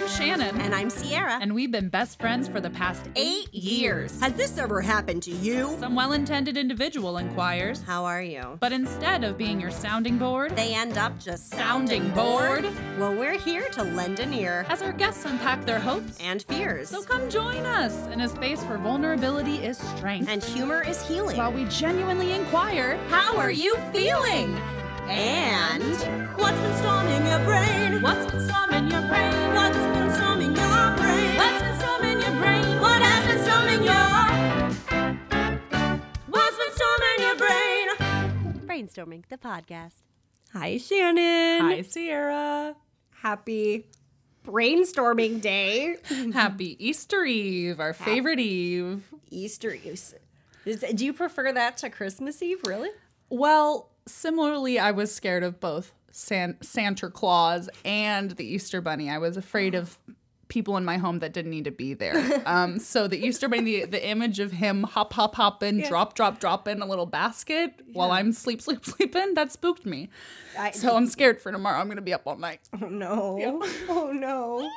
I'm Shannon. And I'm Sierra. And we've been best friends for the past eight years. Has this ever happened to you? Some well intended individual inquires. How are you? But instead of being your sounding board, They end up just Sounding bored? Well, we're here to lend an ear as our guests unpack their hopes. and fears. So come join us in a space where vulnerability is strength. And humor is healing. while we genuinely inquire, how are you feeling? and what's been storming your brain? What's been storming your brain? What's Brainstorming the podcast. Hi Shannon. Hi, Sierra. Happy brainstorming day. Happy Easter Eve, our favorite Eve. Easter Eve. Is- Do you prefer that to Christmas Eve, really? Well, similarly, I was scared of both San- Santa Claus and the Easter Bunny. I was afraid of people in my home that didn't need to be there. Um, so the Easter Bunny, the, the image of him hop, hop, hop hopping, drop, drop, drop in a little basket while I'm sleep, sleep, sleeping, that spooked me. I, So I'm scared for tomorrow. I'm going to be up all night. oh no. Oh no.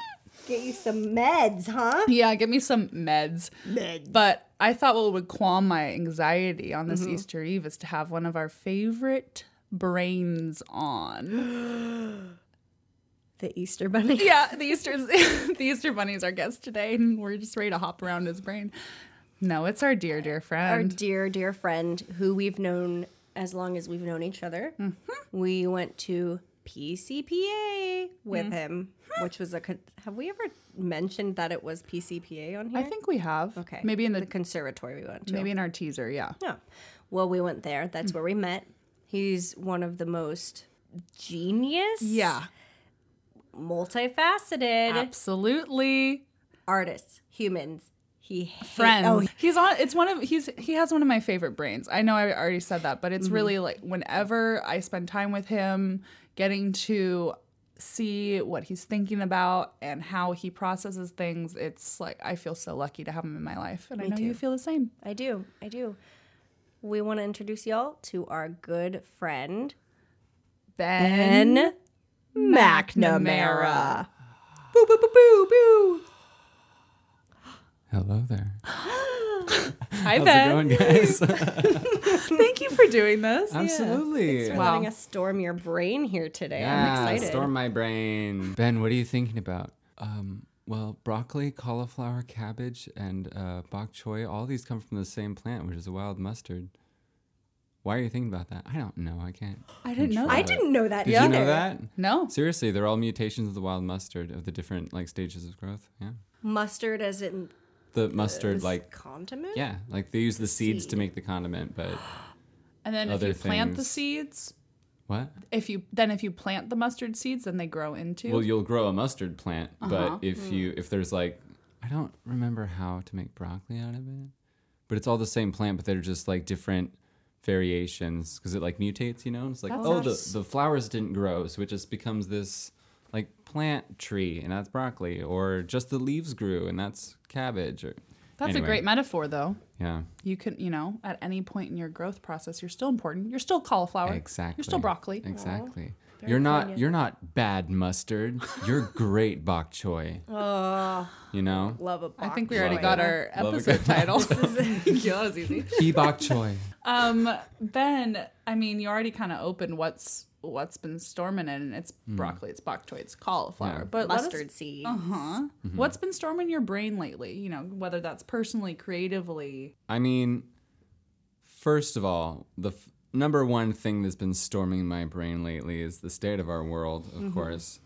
Get you some meds, huh? Yeah, give me some meds. Meds. But I thought what would calm my anxiety on this Easter Eve is to have one of our favorite brains on. The Easter Bunny. Yeah, the Easter the Easter Bunny is our guest today, and we're just ready to hop around his brain. No, it's our dear, dear friend. Our dear, dear friend who we've known as long as we've known each other. Mm-hmm. We went to PCPA with mm. him, which was a. con- Have we ever mentioned that it was PCPA on here? I think we have. Okay. Maybe in the the conservatory we went to. maybe in our teaser. Yeah. Yeah. Well, we went there. That's mm. where we met. He's one of the most genius, Yeah. Multifaceted Absolutely. artists, humans. He hate- Friends. Oh, he's on. It's one of he's he has one of my favorite brains. I know I already said that, but it's Mm-hmm. really like whenever I spend time with him, getting to see what he's thinking about and how he processes things. It's like I feel so lucky to have him in my life, and I know you feel the same. I do. I do. We want to introduce y'all to our good friend Ben, Ben McNamara. Boo boo boo boo boo. Hello there. Hi How's Ben. it going, guys? Thank you for doing this. Absolutely. For Wow. letting us storm your brain here today. Yeah, I'm excited. storm my brain. Ben, what are you thinking about? Um, well, broccoli, cauliflower, cabbage, and uh, bok choy, all these come from the same plant, which is a wild mustard. Why are you thinking about that? I don't know. I can't. I didn't know. control I That. it. didn't know that Did either. you know that? No. Seriously, they're all mutations of the wild mustard of the different like stages of growth. Yeah. Mustard as in The mustard, this like condiment? yeah, like they use the seeds to make the condiment, but And then if Other you plant the seeds, what? if you then if you plant the mustard seeds, then they grow into. Well, you'll grow a mustard plant, Uh-huh. but if you if there's like I don't remember how to make broccoli out of it, but it's all the same plant, but they're just like different variations because it like mutates, you know. It's like That oh, the the flowers didn't grow, so it just becomes this like plant tree, and that's broccoli, or just the leaves grew, and that's cabbage. Or That's Anyway, a great metaphor, though. yeah, You can, you know, at any point in your growth process, you're still important. You're still cauliflower. exactly. You're still broccoli. Exactly. Very You're not poignant. you're not bad mustard. You're great bok choy. Oh, You know. love a I bok I think we already Love got it. our Love a episode good- title. yeah, that was easy. He bok choy. Um, Ben, I mean, you already kind of opened what's what's been storming it, and it's broccoli, it's bok choy, it's cauliflower. Yeah. But let us- mustard seeds. Uh-huh. What's been storming your brain lately? You know, whether that's personally, creatively. I mean, first of all, the f- number one thing that's been storming my brain lately is the state of our world, of course.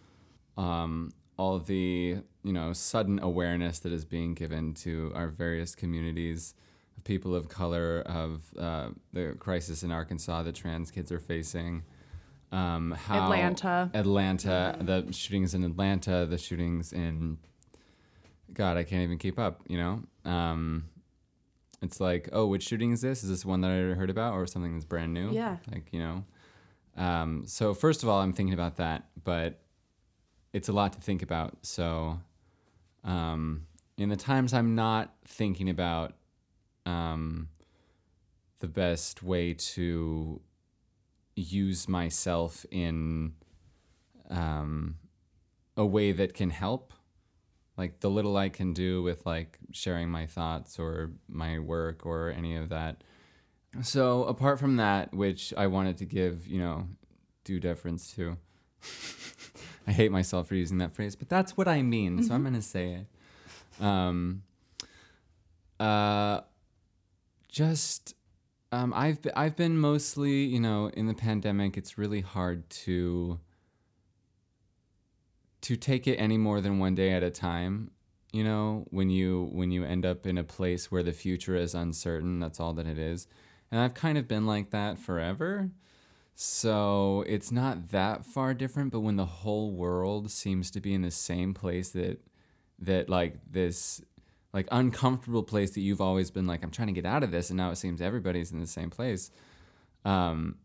Um, all the, you know, sudden awareness that is being given to our various communities of people of color, of uh, the crisis in Arkansas that trans kids are facing. Um, how Atlanta. Atlanta, the shootings in Atlanta, the shootings in God, I can't even keep up, you know? Um, it's like, oh, which shooting is this? Is this one that I heard about or something that's brand new? Yeah. Like, you know? Um, so, first of all, I'm thinking about that, but it's a lot to think about. So, um, in the times I'm not thinking about um, the best way to use myself in um, a way that can help like the little I can do with like sharing my thoughts or my work or any of that. So apart from that, which I wanted to give, you know, due deference to. I hate myself for using that phrase, but that's what I mean, so I'm gonna say it. Um, uh, just um, I've I've been mostly, you know, in the pandemic. It's really hard to to take it any more than one day at a time. You know, when you when you end up in a place where the future is uncertain, that's all that it is. And I've kind of been like that forever. So it's not that far different, but when the whole world seems to be in the same place that that like this like uncomfortable place that you've always been like I'm trying to get out of this and now it seems everybody's in the same place. Um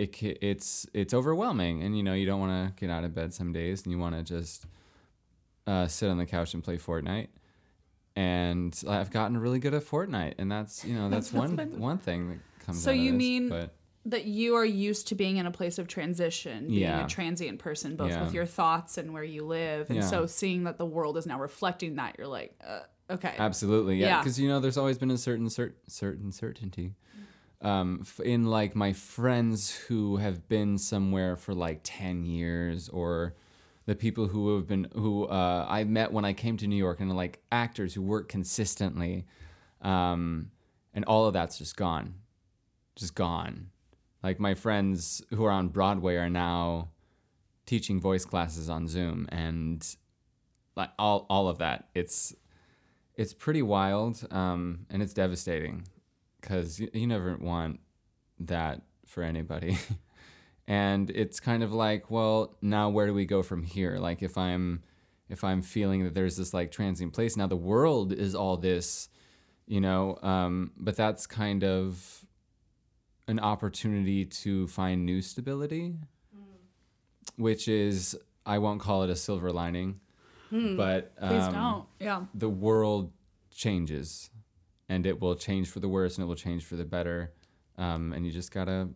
it it's it's overwhelming and you know you don't want to get out of bed some days and you want to just uh, sit on the couch and play Fortnite. And I've gotten really good at Fortnite and that's you know that's, one one thing that comes up. So you this, mean but that you are used to being in a place of transition, being Yeah. a transient person, both Yeah. with your thoughts and where you live. And Yeah. so seeing that the world is now reflecting that, you're like, uh, okay. Absolutely, yeah. Because you know, there's always been a certain cer- certain certainty um, in like my friends who have been somewhere for like ten years, or the people who have been who uh, I met when I came to New York, and like actors who work consistently, um, and all of that's just gone, just gone. Like my friends who are on Broadway are now teaching voice classes on Zoom, and like all all of that. It's it's pretty wild um, and it's devastating because you, you never want that for anybody. And it's kind of like well now where do we go from here? Like if i'm if i'm feeling that there's this like transient place now the world is all this you know um, but that's kind of an opportunity to find new stability which is i won't call it a silver lining but Please um, don't. Yeah. the world changes and it will change for the worse and it will change for the better um, and you just gotta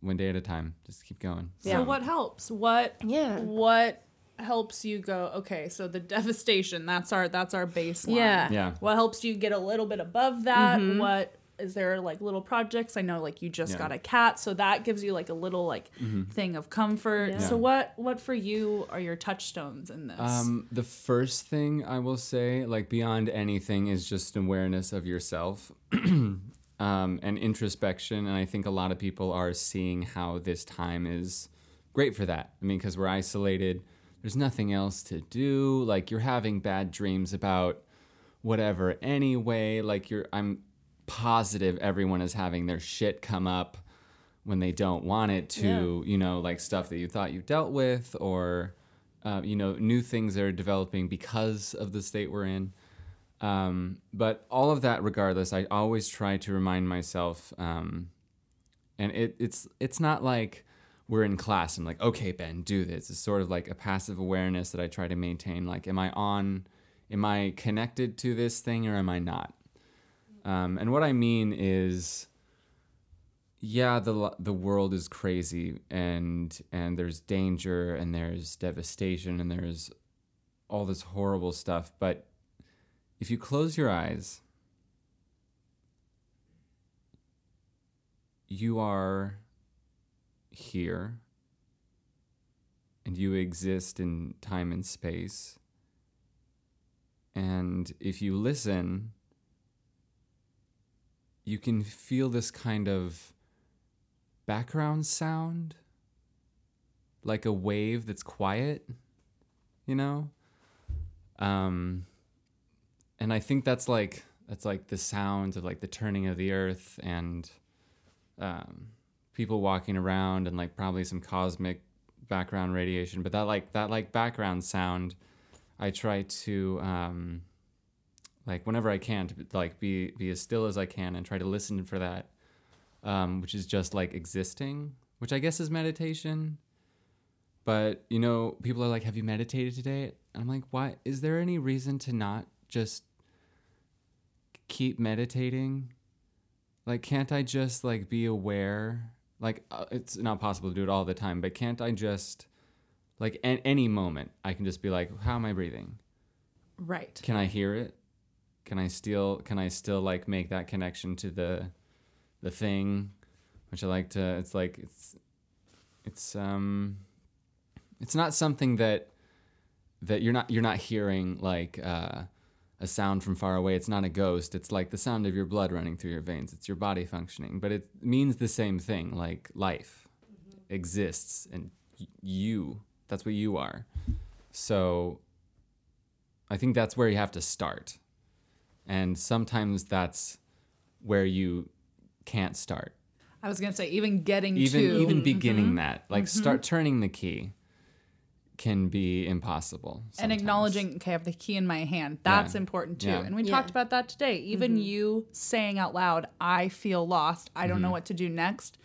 one day at a time just keep going Yeah. So what helps? What Yeah. what helps you go, okay, so the devastation, that's our that's our baseline. Yeah. yeah What helps you get a little bit above that? What is there like little projects? I know like you just Yeah. got a cat, so that gives you like a little like thing of comfort. Yeah. So what what for you are your touchstones in this? um, the first thing i will say like beyond anything is just awareness of yourself um, and introspection and i think a lot of people are seeing how this time is great for that i mean because we're isolated there's nothing else to do like you're having bad dreams about whatever anyway like you're i'm positive everyone is having their shit come up when they don't want it to you know like stuff that you thought you dealt with or uh, you know new things that are developing because of the state we're in. Um, but all of that regardless i always try to remind myself um, and it, it's it's not like we're in class and like okay ben do this. It's sort of like a passive awareness that i try to maintain like am i on am i connected to this thing or am i not um, and what i mean is yeah the the world is crazy and and there's danger and there's devastation and there's all this horrible stuff but if you close your eyes you are here and you exist in time and space. And if you listen you can feel this kind of background sound like a wave that's quiet you know? Um and i think that's like that's like the sounds of like the turning of the earth and um people walking around and like probably some cosmic background radiation. But that like that like background sound i try to um like whenever i can to like be be as still as i can and try to listen for that um, which is just like existing, which I guess is meditation. But you know, people are like, "Have you meditated today?" And I'm like, "Why? Is there any reason to not just keep meditating? Like, can't I just like be aware? Like, uh, it's not possible to do it all the time, but can't I just like at any moment I can just be like, "How am I breathing?" Right. can I hear it? Can I still can I still like make that connection to the the thing, which I like to. It's like it's it's um it's not something that that you're not you're not hearing like uh, a sound from far away. It's not a ghost. It's like the sound of your blood running through your veins. It's your body functioning, but it means the same thing. Like life exists, and y- you. That's what you are. So I think that's where you have to start. And sometimes that's where you can't start. I was gonna say even getting Even to even beginning mm-hmm. that, like mm-hmm. start turning the key can be impossible. and acknowledging okay i have the key in my hand that's Yeah. important too Yeah. and we Yeah. talked about that today even Mm-hmm. you saying out loud i feel lost i don't know mm-hmm. what to do next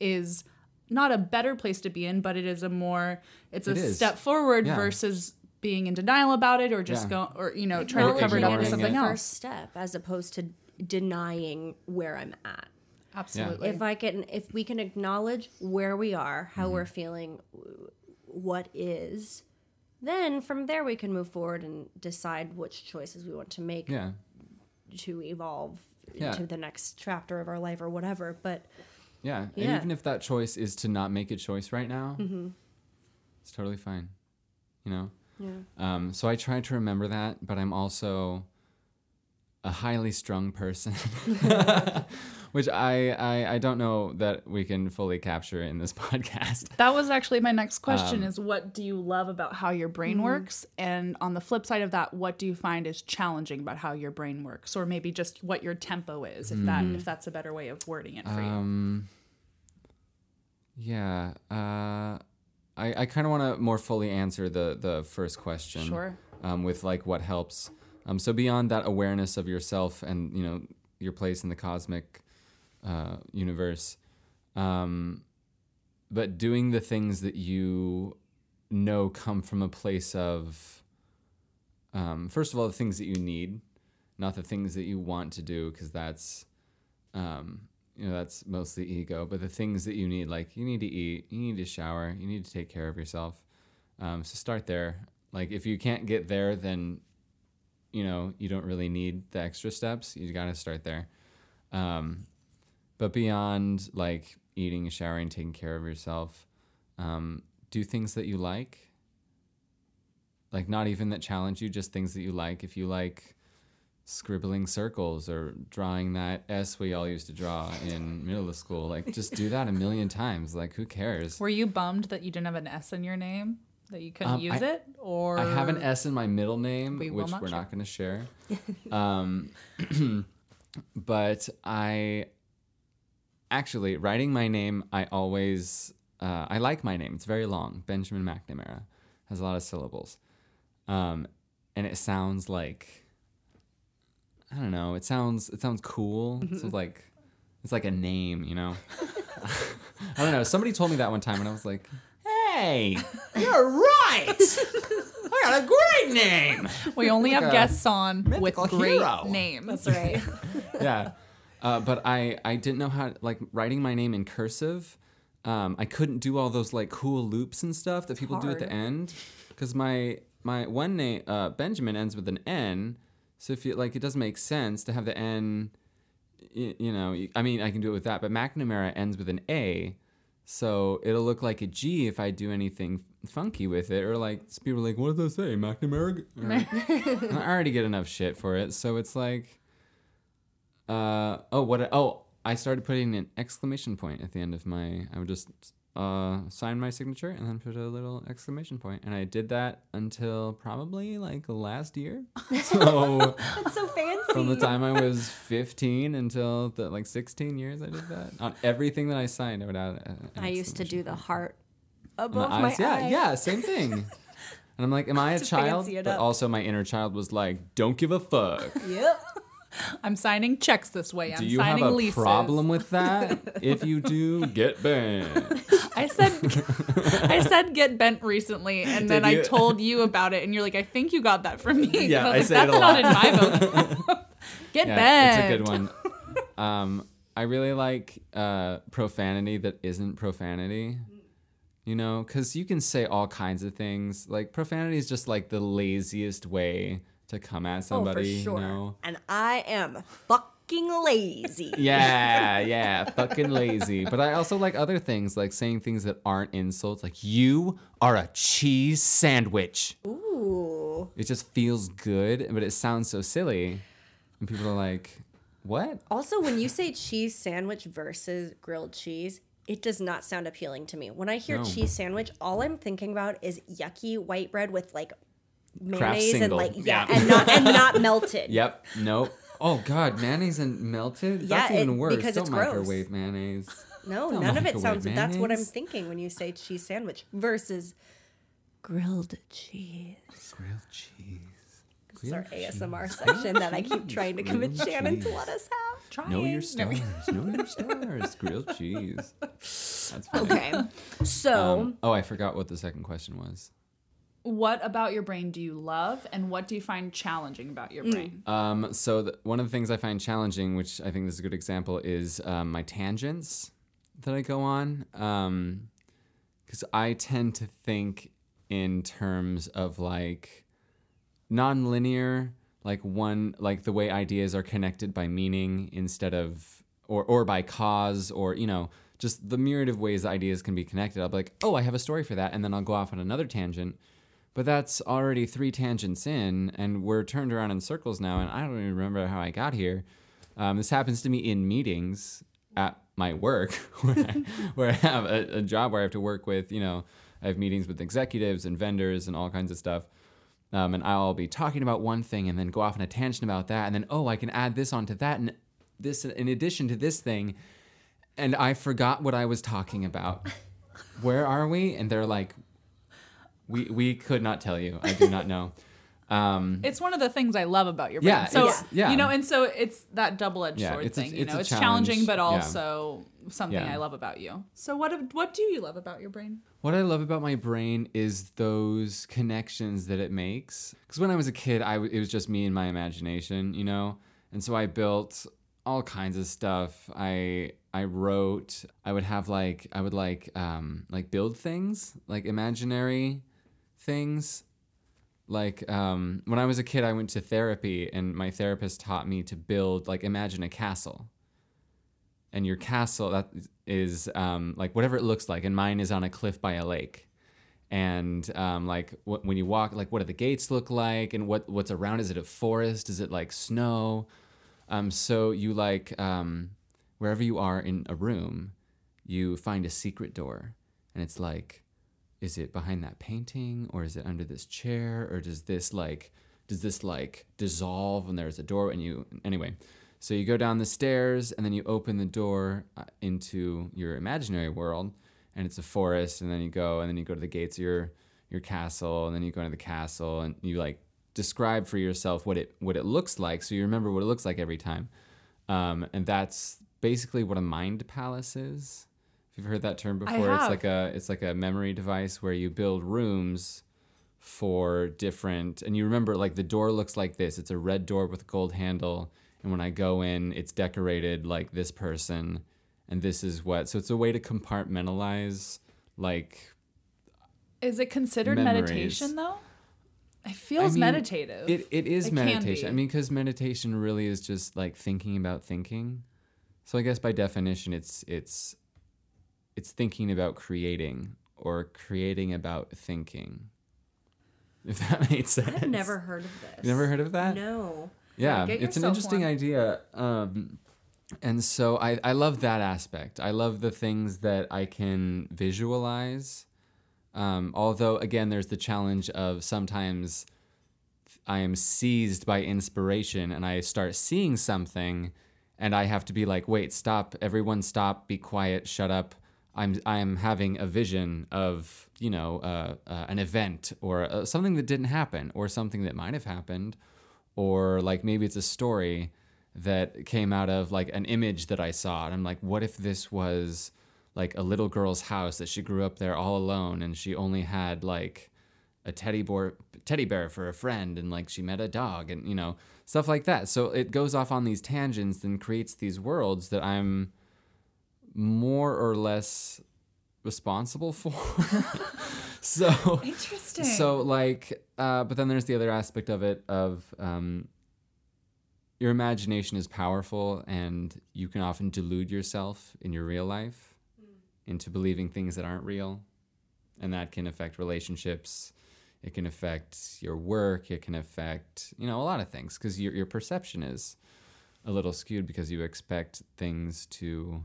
is not a better place to be in but it is a more it's a It is. step forward Yeah. versus being in denial about it or just Yeah. go or you know trying to cover it up with something it. else First step, as opposed to denying where I'm at. absolutely If I can, if we can acknowledge where we are, how Mm-hmm. we're feeling, what is, then from there we can move forward and decide which choices we want to make Yeah. to evolve Yeah. to the next chapter of our life or whatever. But Yeah. And Yeah. even if that choice is to not make a choice right now, it's totally fine. You know? Yeah, Um, so I try to remember that, but I'm also a highly strung person, which I, I I don't know that we can fully capture in this podcast. That was actually my next question Um, is what do you love about how your brain Mm-hmm. works? And on the flip side of that, what do you find is challenging about how your brain works? Or maybe just what your tempo is, if that if that's a better way of wording it for you. Um, yeah, uh, I I kind of want to more fully answer the the first question. Sure. Um, with like what helps. Um, so beyond that awareness of yourself and you know your place in the cosmic uh, universe, um, but doing the things that you know come from a place of um, first of all the things that you need, not the things that you want to do because that's um, you know that's mostly ego but the things that you need like you need to eat you need to shower you need to take care of yourself. Um, so start there. Like if you can't get there then you know you don't really need the extra steps. You got to start there. Um, but beyond like eating showering taking care of yourself um, do things that you like. Like not even that challenge you just things that you like. If you like scribbling circles or drawing that S we all used to draw in middle school. Like, just do that a million times. Like, who cares? Were you bummed that you didn't have an S in your name? That you couldn't Um, use I- it? Or I have an S in my middle name, We which not we're share. not going to share. um, but I actually writing my name. I always uh, I like my name. It's very long. Benjamin McNamara has a lot of syllables, um, and it sounds like I don't know. It sounds it sounds cool. So like it's like a name, you know. I don't know. Somebody told me that one time, and I was like, "Hey, you're right. I got a great name." We only have a guests on with mythical great hero. names. That's right. yeah. Uh, but I, I didn't know how like writing my name in cursive. Um, I couldn't do all those like cool loops and stuff that people do at the end because my my one name uh, Benjamin ends with an N. So if you like, it doesn't make sense to have the N. You, you know, I mean, I can do it with that, but McNamara ends with an A. So it'll look like a G if I do anything funky with it, or like people are like, "What does that say, McNamara?" I already get enough shit for it, so it's like, uh, oh, what? Oh, I started putting an exclamation point at the end of my. I would just uh, sign my signature and then put a little exclamation point, and I did that until probably like last year. So That's so fancy. from the time I was 15 until the, like 16 years, I did that on everything that I signed. I would add. I used to do the heart point. above My my eyes, yeah, eye. yeah, same thing. And I'm like, am I a child? But up. also, my inner child was like, don't give a fuck. Yep. I'm signing checks this way. I'm Do you have signing a leases. problem with that? if you do, get banned. I said I said get bent recently, and then Did I told you about it, and you're like, I think you got that from me. Yeah, I I was say like, it that's a not lot. in my vocab. get Yeah, bent. it's a good one. Um, I really like uh, profanity that isn't profanity. You know, because you can say all kinds of things. Like profanity is just like the laziest way to come at Oh, somebody. for sure. You know? And I am fucking lazy. Yeah, yeah, fucking lazy. But I also like other things, like saying things that aren't insults, like you are a cheese sandwich. Ooh. It just feels good, but it sounds so silly, and people are like, "What?" Also, when you say cheese sandwich versus grilled cheese, it does not sound appealing to me. When I hear No. cheese sandwich, all I'm thinking about is yucky white bread with like mayonnaise and like yeah, Yeah. and not and not melted. Yep. Nope. Oh God, mayonnaise and melted? That's even it- worse. because Don't it's gross. microwave mayonnaise. No, Don't none of it microwave sounds. That's what I'm thinking when you say cheese sandwich versus grilled cheese. Grilled cheese. It's our ASMR section that I keep trying to convince Grilled Shannon to let us have. Trying. Know your stars. know your stars. Grilled cheese. That's funny. Okay, so Um, oh, I forgot what the second question was. What about your brain do you love, and what do you find challenging about your brain? Um, so the, one of the things I find challenging, which I think this is a good example, is um, my tangents that I go on. Because I tend to think in terms of like non-linear, like one, like the way ideas are connected by meaning instead of, or or by cause, or you know, just the myriad of ways ideas can be connected. I'll be like, oh, I have a story for that, and then I'll go off on another tangent. But that's already three tangents in, and we're turned around in circles now, and I don't even remember how I got here. Um, this happens to me in meetings at my work, where I, where I have a, a job where I have to work with, you know, I have meetings with executives and vendors and all kinds of stuff. Um, and I'll be talking about one thing and then go off on a tangent about that, and then oh, I can add this onto that, and this in addition to this thing, and I forgot what I was talking about. Where are we? And they're like, we we could not tell you. I do not know. Um, It's one of the things I love about your brain. Yeah, so yeah. you know, and so it's that double-edged Yeah, sword it's thing. you it's know, a it's challenging, challenge. but Yeah. also something Yeah. I love about you. So what what do you love about your brain? What I love about my brain is those connections that it makes. Because when I was a kid, I w- it was just me and my imagination, you know, and so I built all kinds of stuff. I I wrote. I would have like I would like um, like build things like imaginary things. Like um, when I was a kid, I went to therapy, and my therapist taught me to build like imagine a castle. And your castle that is um, like whatever it looks like and mine is on a cliff by a lake. And um, like wh- when you walk like what do the gates look like? And what what's around? Is it a forest? Is it like snow? Um, so you like um, wherever you are in a room you find a secret door. And it's like is it behind that painting or is it under this chair or does this like does this like dissolve and there's a door and you anyway. So you go down the stairs and then you open the door uh, into your imaginary world and it's a forest and then you go and then you go to the gates of your your castle and then you go into the castle and you like describe for yourself what it what it looks like so you remember what it looks like every time. Um, and that's basically what a mind palace is if you've heard that term before it's like a it's like a memory device where you build rooms for different and you remember like the door looks like this it's a red door with a gold handle and when i go in it's decorated like this person and this is what so it's a way to compartmentalize like Is it considered Memories. meditation though? It feels mean, meditative. it, it is It meditation i mean because meditation really is just like thinking about thinking so i guess by definition it's it's it's thinking about creating or creating about thinking if that made sense. I've never heard of this. you never heard of that? No. yeah it's an interesting one. idea um and so I, I love that aspect. I love the things that i can visualize um, although again there's the challenge of sometimes i am seized by inspiration and i start seeing something and i have to be like wait stop. Everyone stop. Be quiet. Shut up i'm i'm having a vision of you know uh, uh, an event or uh, something that didn't happen or something that might have happened. Or like maybe it's a story that came out of like an image that I saw. And I'm like what if this was like a little girl's house that she grew up there all alone and she only had like a teddy bear teddy bear for a friend and like she met a dog and you know stuff like that. So it goes off on these tangents and creates these worlds that I'm more or less responsible for. so Interesting. so like uh, but then there's the other aspect of it of um, your imagination is powerful and you can often delude yourself in your real life into believing things that aren't real and that can affect relationships it can affect your work it can affect you know a lot of things because your, your perception is a little skewed because you expect things to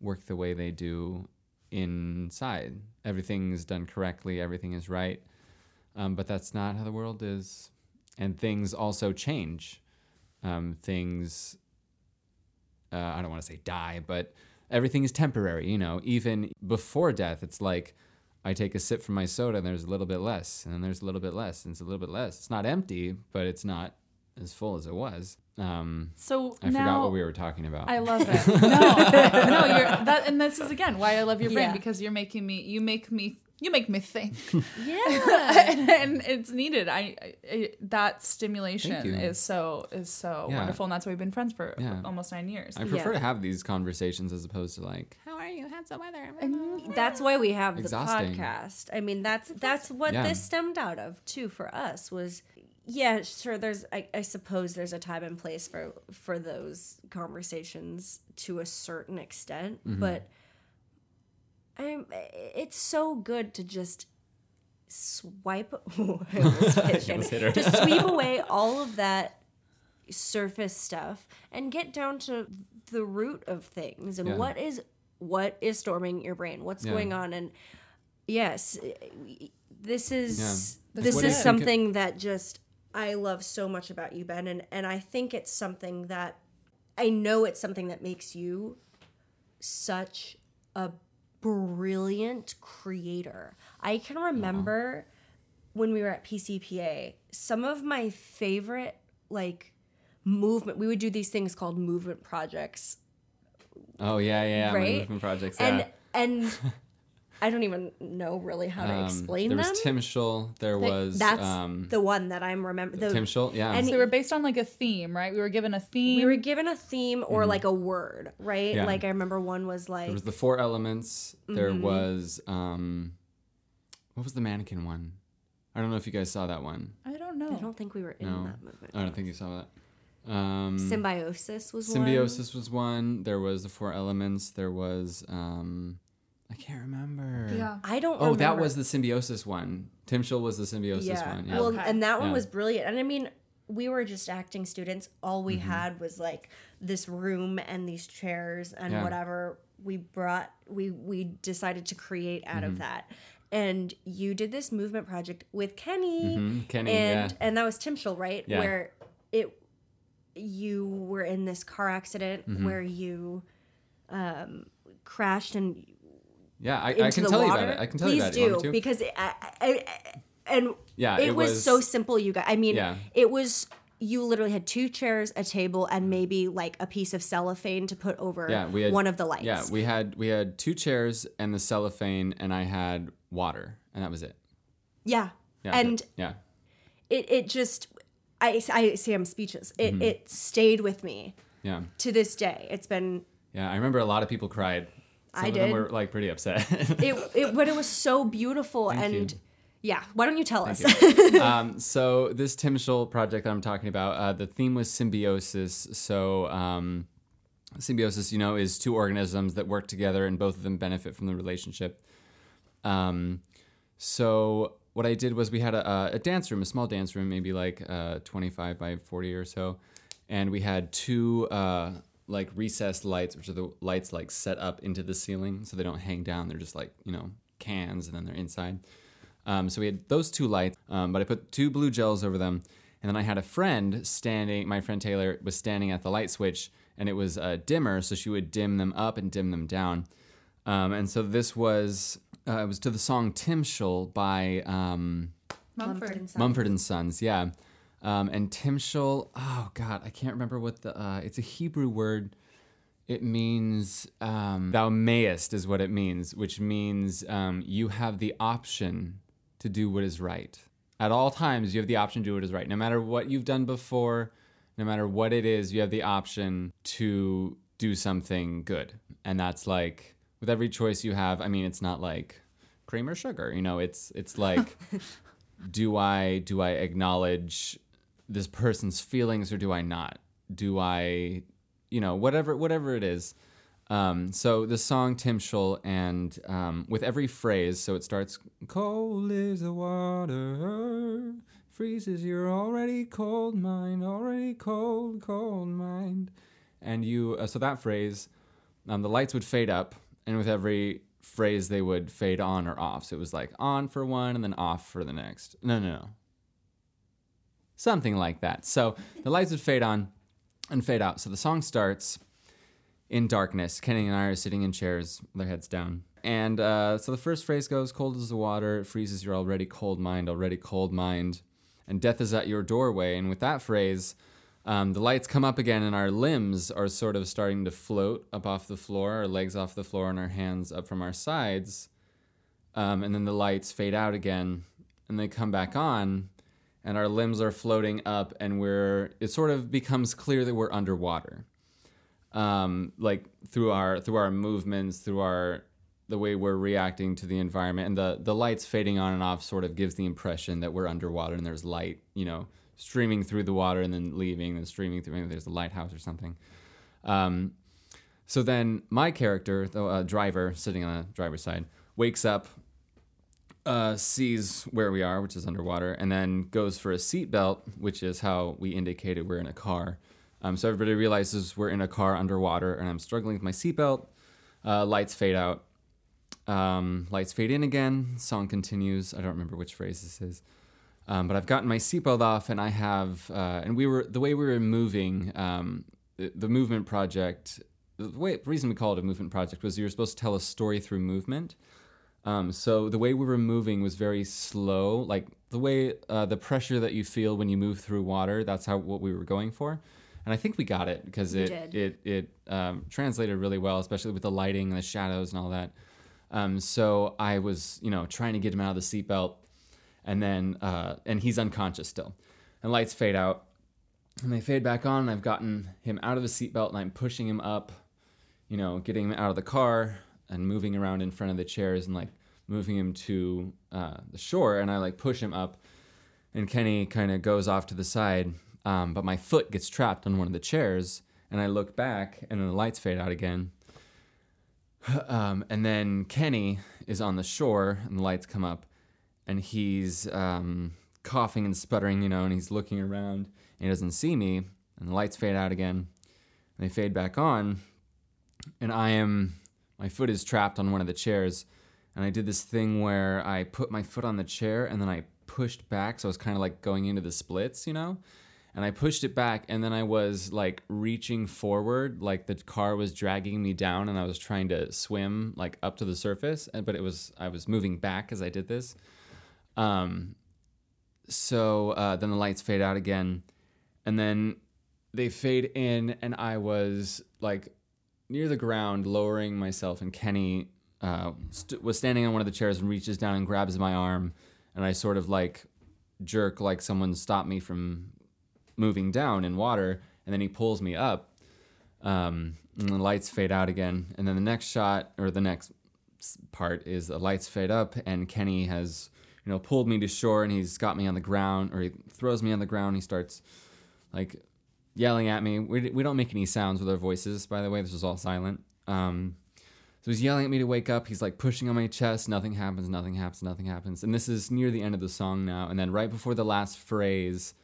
work the way they do inside. Everything's done correctly everything is right um, but that's not how the world is. And things also change. Um, things uh, i don't want to say die but everything is temporary you know? Even before death it's like i take a sip from my soda and there's a little bit less and then there's a little bit less and it's a little bit less. It's not empty but it's not as full as it was um, so i now, forgot what we were talking about I love it. No, no, you're that, and this is again why I love your brain Yeah. because you're making me, you make me, you make me think, Yeah. and, and it's needed. I, I that stimulation is so is so Yeah. wonderful, and that's why we've been friends for Yeah. almost nine years. i prefer Yeah. to have these conversations as opposed to like how are you how's the weather that's why we have the podcast. I mean, that's that's what Yeah. this stemmed out of too for us was yeah, sure there's I, I suppose there's a time and place for for those conversations to a certain extent, Mm-hmm. but I'm it's so good to just swipe I almost hit almost Shannon. hit her. to sweep away all of that surface stuff and get down to the root of things and Yeah. what is what is storming your brain what's Yeah. going on and yes this is Yeah. this What do you is think something that just i love so much about you ben and and i think it's something that i know it's something that makes you such a brilliant creator. I can remember when we were at pcpa some of my favorite like movement we would do these things called movement projects. Oh yeah yeah, Right? movement projects and yeah. and i don't even know really how to Um, explain there them There was Tim Schul. There was that's um, the one that i'm remember the, Tim Schul. Yeah. and so we were based on like a theme, right? We were given a theme. we were given a theme or like a word right Mm-hmm. Yeah. like i remember one was like there was the four elements. There Mm-hmm. was um, what was the mannequin one? I don't know if you guys saw that one. I don't know. i don't think we were in No, that movement I don't think you saw that. Um, symbiosis was one. symbiosis was one. There was the four elements. There was um, I can't remember. yeah. i don't Oh, that was the symbiosis one. Timshel was the symbiosis yeah. one. Yeah. Well, Okay. and that one Yeah. was brilliant. And I mean, we were just acting students. All we Mm-hmm. had was like this room and these chairs and Yeah. whatever we brought. We we decided to create out Mm-hmm. of that. And you did this movement project with Kenny, Mhm, Kenny, and yeah. and that was Timshel, right? Yeah. Where it you were in this car accident Mm-hmm. where you um crashed and yeah, I, I can tell water. you about it. I can tell Please you about it. do want me to? because it, I, I, and Yeah, it, it was, was- so simple. You guys, I mean, Yeah. it was you literally had two chairs, a table, and maybe like a piece of cellophane to put over yeah, we had one of the lights. Yeah, we had we had two chairs and the cellophane, and I had water, and that was it. yeah, Yeah, and yeah, it it just I I see I'm speechless. It Mm-hmm. it stayed with me yeah, to this day. It's been yeah. I remember a lot of people cried. Some I of them did. were like pretty upset. it, it but it was so beautiful and you. yeah. Why don't you tell us? um, so this Timshel project that I'm talking about, uh, the theme was symbiosis. So um, symbiosis, you know, is two organisms that work together and both of them benefit from the relationship. Um, so what I did was we had a, a dance room, a small dance room, maybe like uh, 25 by 40 or so, and we had two uh, like recessed lights, which are the lights like set up into the ceiling, so they don't hang down. They're just like you know cans, and then they're inside. Um, so we had those two lights, um, but I put two blue gels over them, and then I had a friend standing. My friend Taylor was standing at the light switch, and it was a dimmer, so she would dim them up and dim them down. Um, and so this was uh, it was to the song Timshel by um, Mumford. and Sons. Mumford and Sons, yeah. Um, and Timshel, oh God, I can't remember what the, uh, it's a Hebrew word. It means, um, thou mayest is what it means, which means um, you have the option to do what is right. At all times, you have the option to do what is right. No matter what you've done before, no matter what it is, you have the option to do something good. And that's like with every choice you have, I mean, it's not like cream or sugar. You know, it's it's like, do I do I acknowledge this person's feelings or do I not? Do I, you know, whatever whatever it is. Um, so the song Timshel and um, with every phrase, so it starts cold is the water, freezes your already cold mind, already cold, cold mind, and you. Uh, so that phrase, um, the lights would fade up, and with every phrase they would fade on or off. So it was like on for one and then off for the next. No, no, no. Something like that. So the lights would fade on and fade out. So the song starts in darkness. Kenny and I are sitting in chairs, their heads down. And uh, so the first phrase goes Cold as the water, it freezes your already cold mind, already cold mind, and death is at your doorway. And with that phrase, um, the lights come up again, and our limbs are sort of starting to float up off the floor, our legs off the floor, and our hands up from our sides. Um, and then the lights fade out again, and they come back on, and our limbs are floating up, and we're it sort of becomes clear that we're underwater um, like through our through our movements, through our the way we're reacting to the environment, and the the lights fading on and off sort of gives the impression that we're underwater and there's light, you know, streaming through the water and then leaving and streaming through. Maybe there's a lighthouse or something. Um, so then my character, the uh, driver sitting on the driver's side, wakes up, uh, sees where we are, which is underwater, and then goes for a seatbelt, which is how we indicated we're in a car. Um, so everybody realizes we're in a car underwater, and I'm struggling with my seatbelt. Uh, lights fade out. Um, lights fade in again. Song continues. I don't remember which phrase this is. Um, but I've gotten my seatbelt off, and I have, uh, and we were the way we were moving. Um, the, the, movement project. The way reason we called it a movement project was you were supposed to tell a story through movement. Um, so the way we were moving was very slow, like the way uh, the pressure that you feel when you move through water. That's how what we were going for and I think we got it because it it it um, translated really well, especially with the lighting and the shadows and all that. Um, so I was, you know, trying to get him out of the seatbelt, and then uh, and he's unconscious still, and lights fade out, and they fade back on. And I've gotten him out of the seatbelt, and I'm pushing him up, you know, getting him out of the car and moving around in front of the chairs and like moving him to uh, the shore, and I like push him up, and Kenny kind of goes off to the side um, but my foot gets trapped on one of the chairs, and I look back, and then the lights fade out again. Um, and then Kenny is on the shore, and the lights come up, and he's um, coughing and sputtering, you know, and he's looking around, and he doesn't see me, and the lights fade out again, and they fade back on, and I am, my foot is trapped on one of the chairs, and I did this thing where I put my foot on the chair, and then I pushed back, so I was kind of like going into the splits, you know, and I pushed it back and then I was like reaching forward like the car was dragging me down and I was trying to swim like up to the surface but it was I was moving back as I did this. Um so uh, then the lights fade out again and then they fade in and I was like near the ground lowering myself and Kenny uh, st- was standing on one of the chairs and reaches down and grabs my arm and I sort of like jerk like someone stopped me from moving down in water, and then he pulls me up. Um, and the lights fade out again, and then the next shot or the next part is the lights fade up, and Kenny has you know pulled me to shore, and he's got me on the ground, or he throws me on the ground. He starts like yelling at me. We, we don't make any sounds with our voices, by the way. This was all silent. Um, so he's yelling at me to wake up. He's like pushing on my chest. Nothing happens. Nothing happens. Nothing happens. And this is near the end of the song now. And then right before the last phrase,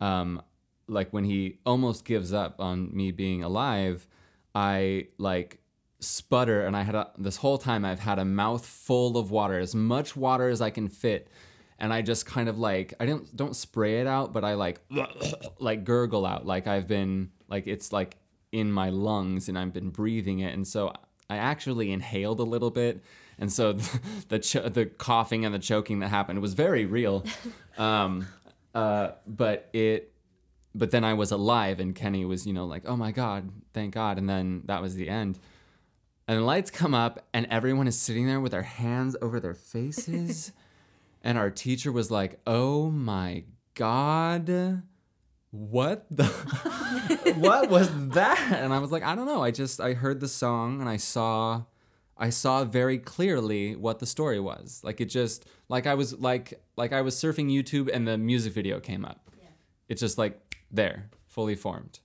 um, like when he almost gives up on me being alive, I like sputter and I had a, this whole time I've had a mouth full of water, as much water as I can fit. And I just kind of like I don't don't spray it out, but I like like gurgle out like I've been like it's like in my lungs and I've been breathing it. And so I actually inhaled a little bit. And so the the, ch- the coughing and the choking that happened was very real. Um, uh, but it but then I was alive and Kenny was, you know, like, oh my God, thank God. And then that was the end. And the lights come up and everyone is sitting there with their hands over their faces. and our teacher was like, oh my God, what the, what was that? And I was like, I don't know. I just, I heard the song and I saw I saw very clearly what the story was. Like it just like I was like like I was surfing YouTube and the music video came up. It's just like there, fully formed.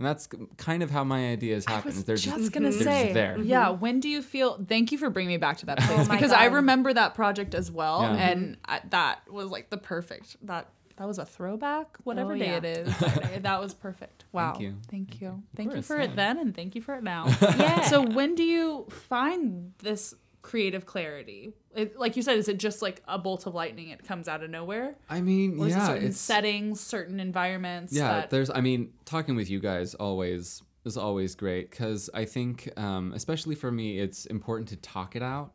And that's kind of how my ideas happen. was They're just gonna they're say, just there. Mm-hmm. yeah. When do you feel? Thank you for bringing me back to that oh place my because I remember that project as well, Yeah. and I, that was like the perfect. That that was a throwback, whatever Oh, day yeah. it is. that. That was perfect. Wow. Thank you. Thank you. Thank you course, for yeah. it then, and thank you for it now. Yeah. So when do you find this creative clarity? It, like you said, is it just like a bolt of lightning? It comes out of nowhere, I mean, or yeah, certain it's settings, certain environments? yeah. that- There's, I mean, talking with you guys always is always great because I think, um, especially for me, it's important to talk it out.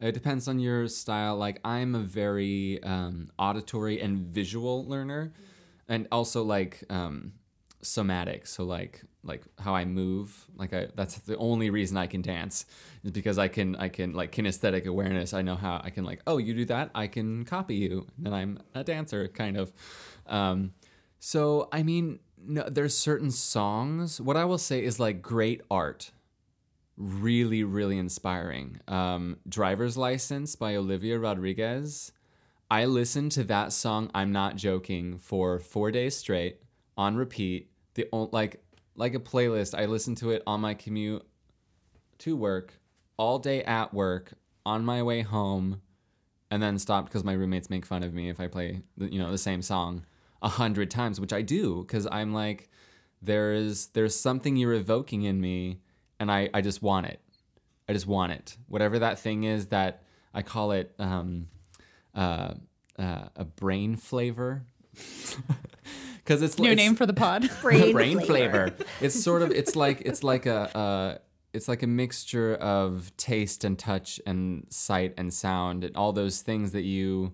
It depends on your style. Like I'm a very um, auditory and visual learner, and also like um, somatic. So like like how I move. Like I that's the only reason I can dance is because I can I can like kinesthetic awareness. I know how I can like oh you do that I can copy you. And then I'm a dancer kind of. Um, so I mean no, there's certain songs. What I will say is like great art really really inspiring um, driver's license by olivia rodrigo i listened to that song i'm not joking for four days straight on repeat the on- like like a playlist i listen to it on my commute to work all day at work on my way home and then stopped because my roommates make fun of me if i play you know the same song a hundred times which i do because i'm like there's there's something you're evoking in me and I, I just want it. I just want it. Whatever that thing is that i call it um, uh, uh, a brain flavor because it's New it's- name for the pod. Brain, brain flavor. flavor. It's sort of it's like it's like a uh, it's like a mixture of taste and touch and sight and sound and all those things that you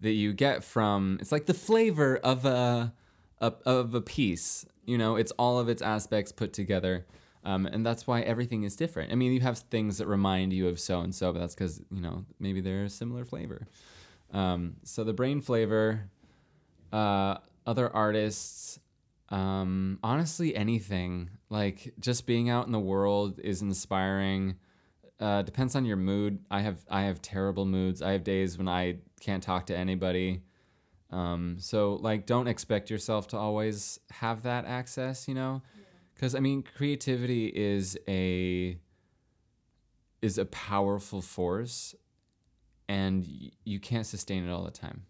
that you get from. It's like the flavor of a, a of a piece. You know, it's all of its aspects put together. Um, and that's why everything is different. I mean, you have things that remind you of so and so, but that's because you know maybe they're a similar flavor. Um, so the brain flavor, uh, other artists, um, honestly, anything like just being out in the world is inspiring. Uh, depends on your mood. I have I have terrible moods. I have days when I can't talk to anybody. Um, so like, don't expect yourself to always have that access. You know, because I mean, creativity is a is a powerful force, and y- you can't sustain it all the time.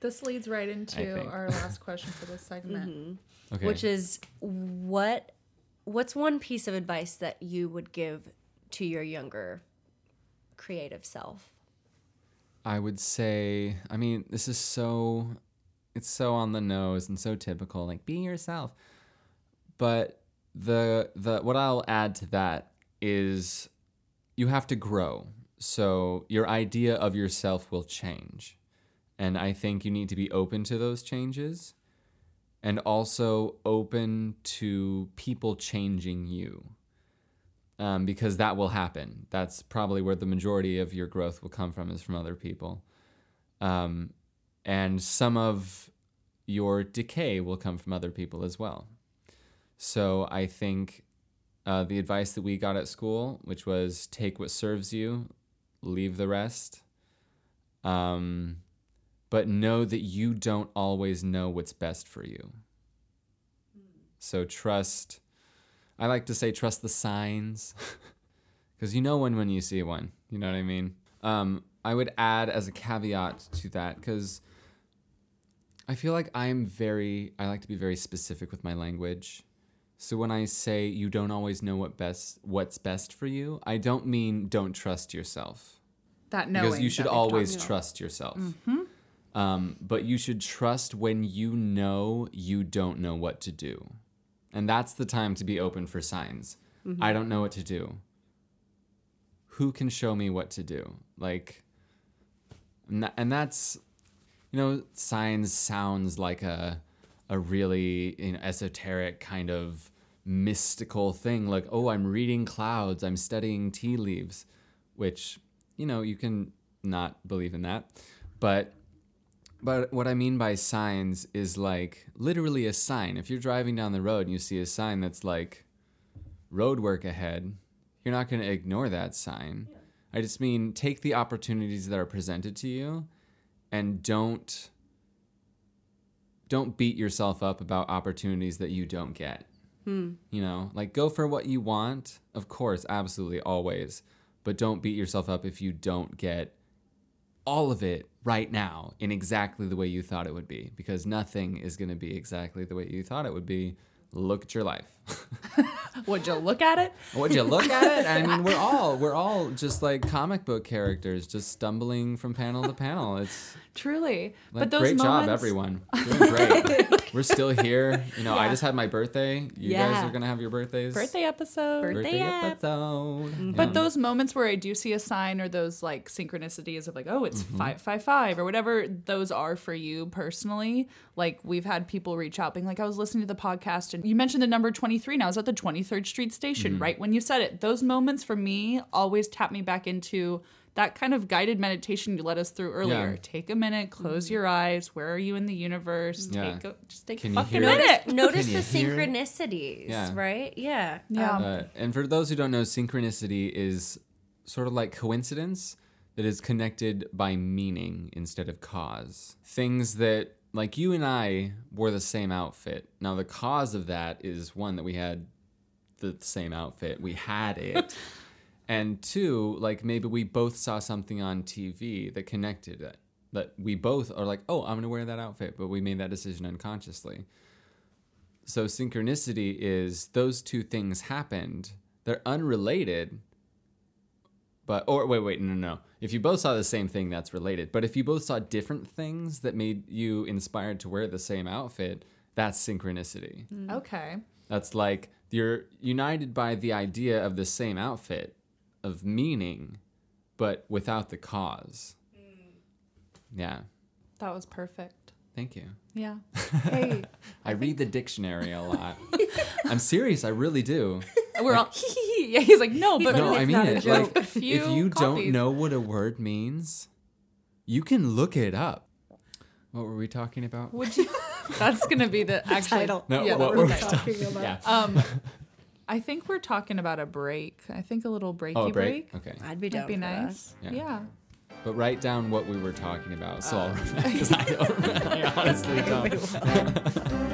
This leads right into think. our last question for this segment. Mm-hmm. Okay. Which is what what's one piece of advice that you would give to your younger creative self? I would say, I mean, this is so, it's so on the nose and so typical. Like, be yourself. But the the what I'll add to that is, you have to grow. So your idea of yourself will change, and I think you need to be open to those changes, and also open to people changing you um, because that will happen. That's probably where the majority of your growth will come from is from other people, um, and some of your decay will come from other people as well. So I think uh, the advice that we got at school, which was take what serves you, leave the rest, um, but know that you don't always know what's best for you. So trust. I like to say trust the signs because you know one when you see one. You know what I mean? Um, I would add as a caveat to that because I feel like I'm very, I like to be very specific with my language. So when I say you don't always know what best, what's best for you, I don't mean don't trust yourself That knowing because you should always trust yourself. Um, but you should trust when you know you don't know what to do. And that's the time to be open for signs. I don't know what to do. Who can show me what to do? Like, and and that's, you know, signs sounds like a, a really you know, esoteric kind of mystical thing. Like, oh, I'm reading clouds, I'm studying tea leaves, which, you know, you can not believe in that. But but what I mean by signs is like literally a sign. If you're driving down the road and you see a sign that's like road work ahead, you're not going to ignore that sign. I just mean take the opportunities that are presented to you and don't don't beat yourself up about opportunities that you don't get. Hmm. You know, like go for what you want, of course, absolutely always, but don't beat yourself up if you don't get all of it right now in exactly the way you thought it would be because nothing is going to be exactly the way you thought it would be. Look at your life. Would you look at it? Would you look at it? I mean, we're all we're all just like comic book characters, just stumbling from panel to panel. It's Truly. like but those are great job, everyone. Doing great. we're still here. You know, I just had my birthday. You Yeah. guys are gonna have your birthdays. Birthday episode. Birthday Birthday ep. episode. But Yeah. those moments where I do see a sign or those like synchronicities of like, oh, it's Mm-hmm. five five five or whatever those are for you personally. Like we've had people reach out being like, I was listening to the podcast and you mentioned the number twenty three, Now I was at the twenty third Street station Mm-hmm. right when you said it. Those moments for me always tap me back into that kind of guided meditation you led us through earlier. Yeah. Take a minute, close your eyes. Where are you in the universe? Yeah. Take a, just take Can a fucking hear it? minute. Notice the synchronicities, Yeah. right? Yeah. Yeah. Um, Uh, and for those who don't know, synchronicity is sort of like coincidence that is connected by meaning instead of cause. Things that, like you and I, wore the same outfit. Now, the cause of that is one, that we had the same outfit, we had it. and two, like maybe we both saw something on TV that connected it. That we both are like, oh, I'm going to wear that outfit, but we made that decision unconsciously. So synchronicity is those two things happened. They're unrelated. But or wait, wait, no, no, no. If you both saw the same thing, that's related. But if you both saw different things that made you inspired to wear the same outfit, that's synchronicity. Mm-hmm. Okay. That's like you're united by the idea of the same outfit, of meaning, but without the cause. Yeah. That was perfect. Thank you. Yeah. Hey. I read the dictionary a lot. I'm serious, I really do. We're all yeah. He's like, no, but No, it's I mean it. Like, if you don't know what a word means, you can look it up. What were we talking about? would you? That's gonna be the actually. title. No, yeah, what that's were we talking about? Yeah. Um, I think we're talking about a break. I think a little breaky oh, a break. break. Okay. I'd be down That'd be for that. nice. Yeah. Yeah. But write down what we were talking about, so Uh, I'll remember. Because I don't remember. I honestly don't.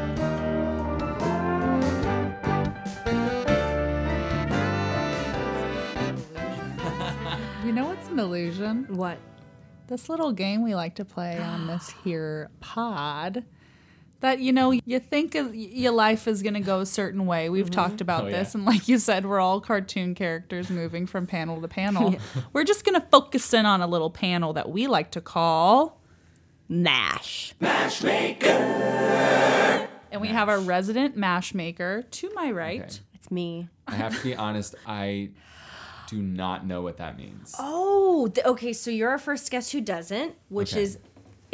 You know what's an illusion? What? This little game we like to play on this here pod. That you know, you think of, your life is gonna go a certain way. We've mm-hmm. talked about Oh, this, yeah. and like you said, we're all cartoon characters moving from panel to panel. We're just gonna focus in on a little panel that we like to call Mash. And we have our resident mash maker to my right. Okay. It's me. I have to be honest. I do not know what that means. Oh, th- okay. So you're our first guest who doesn't, which Okay. is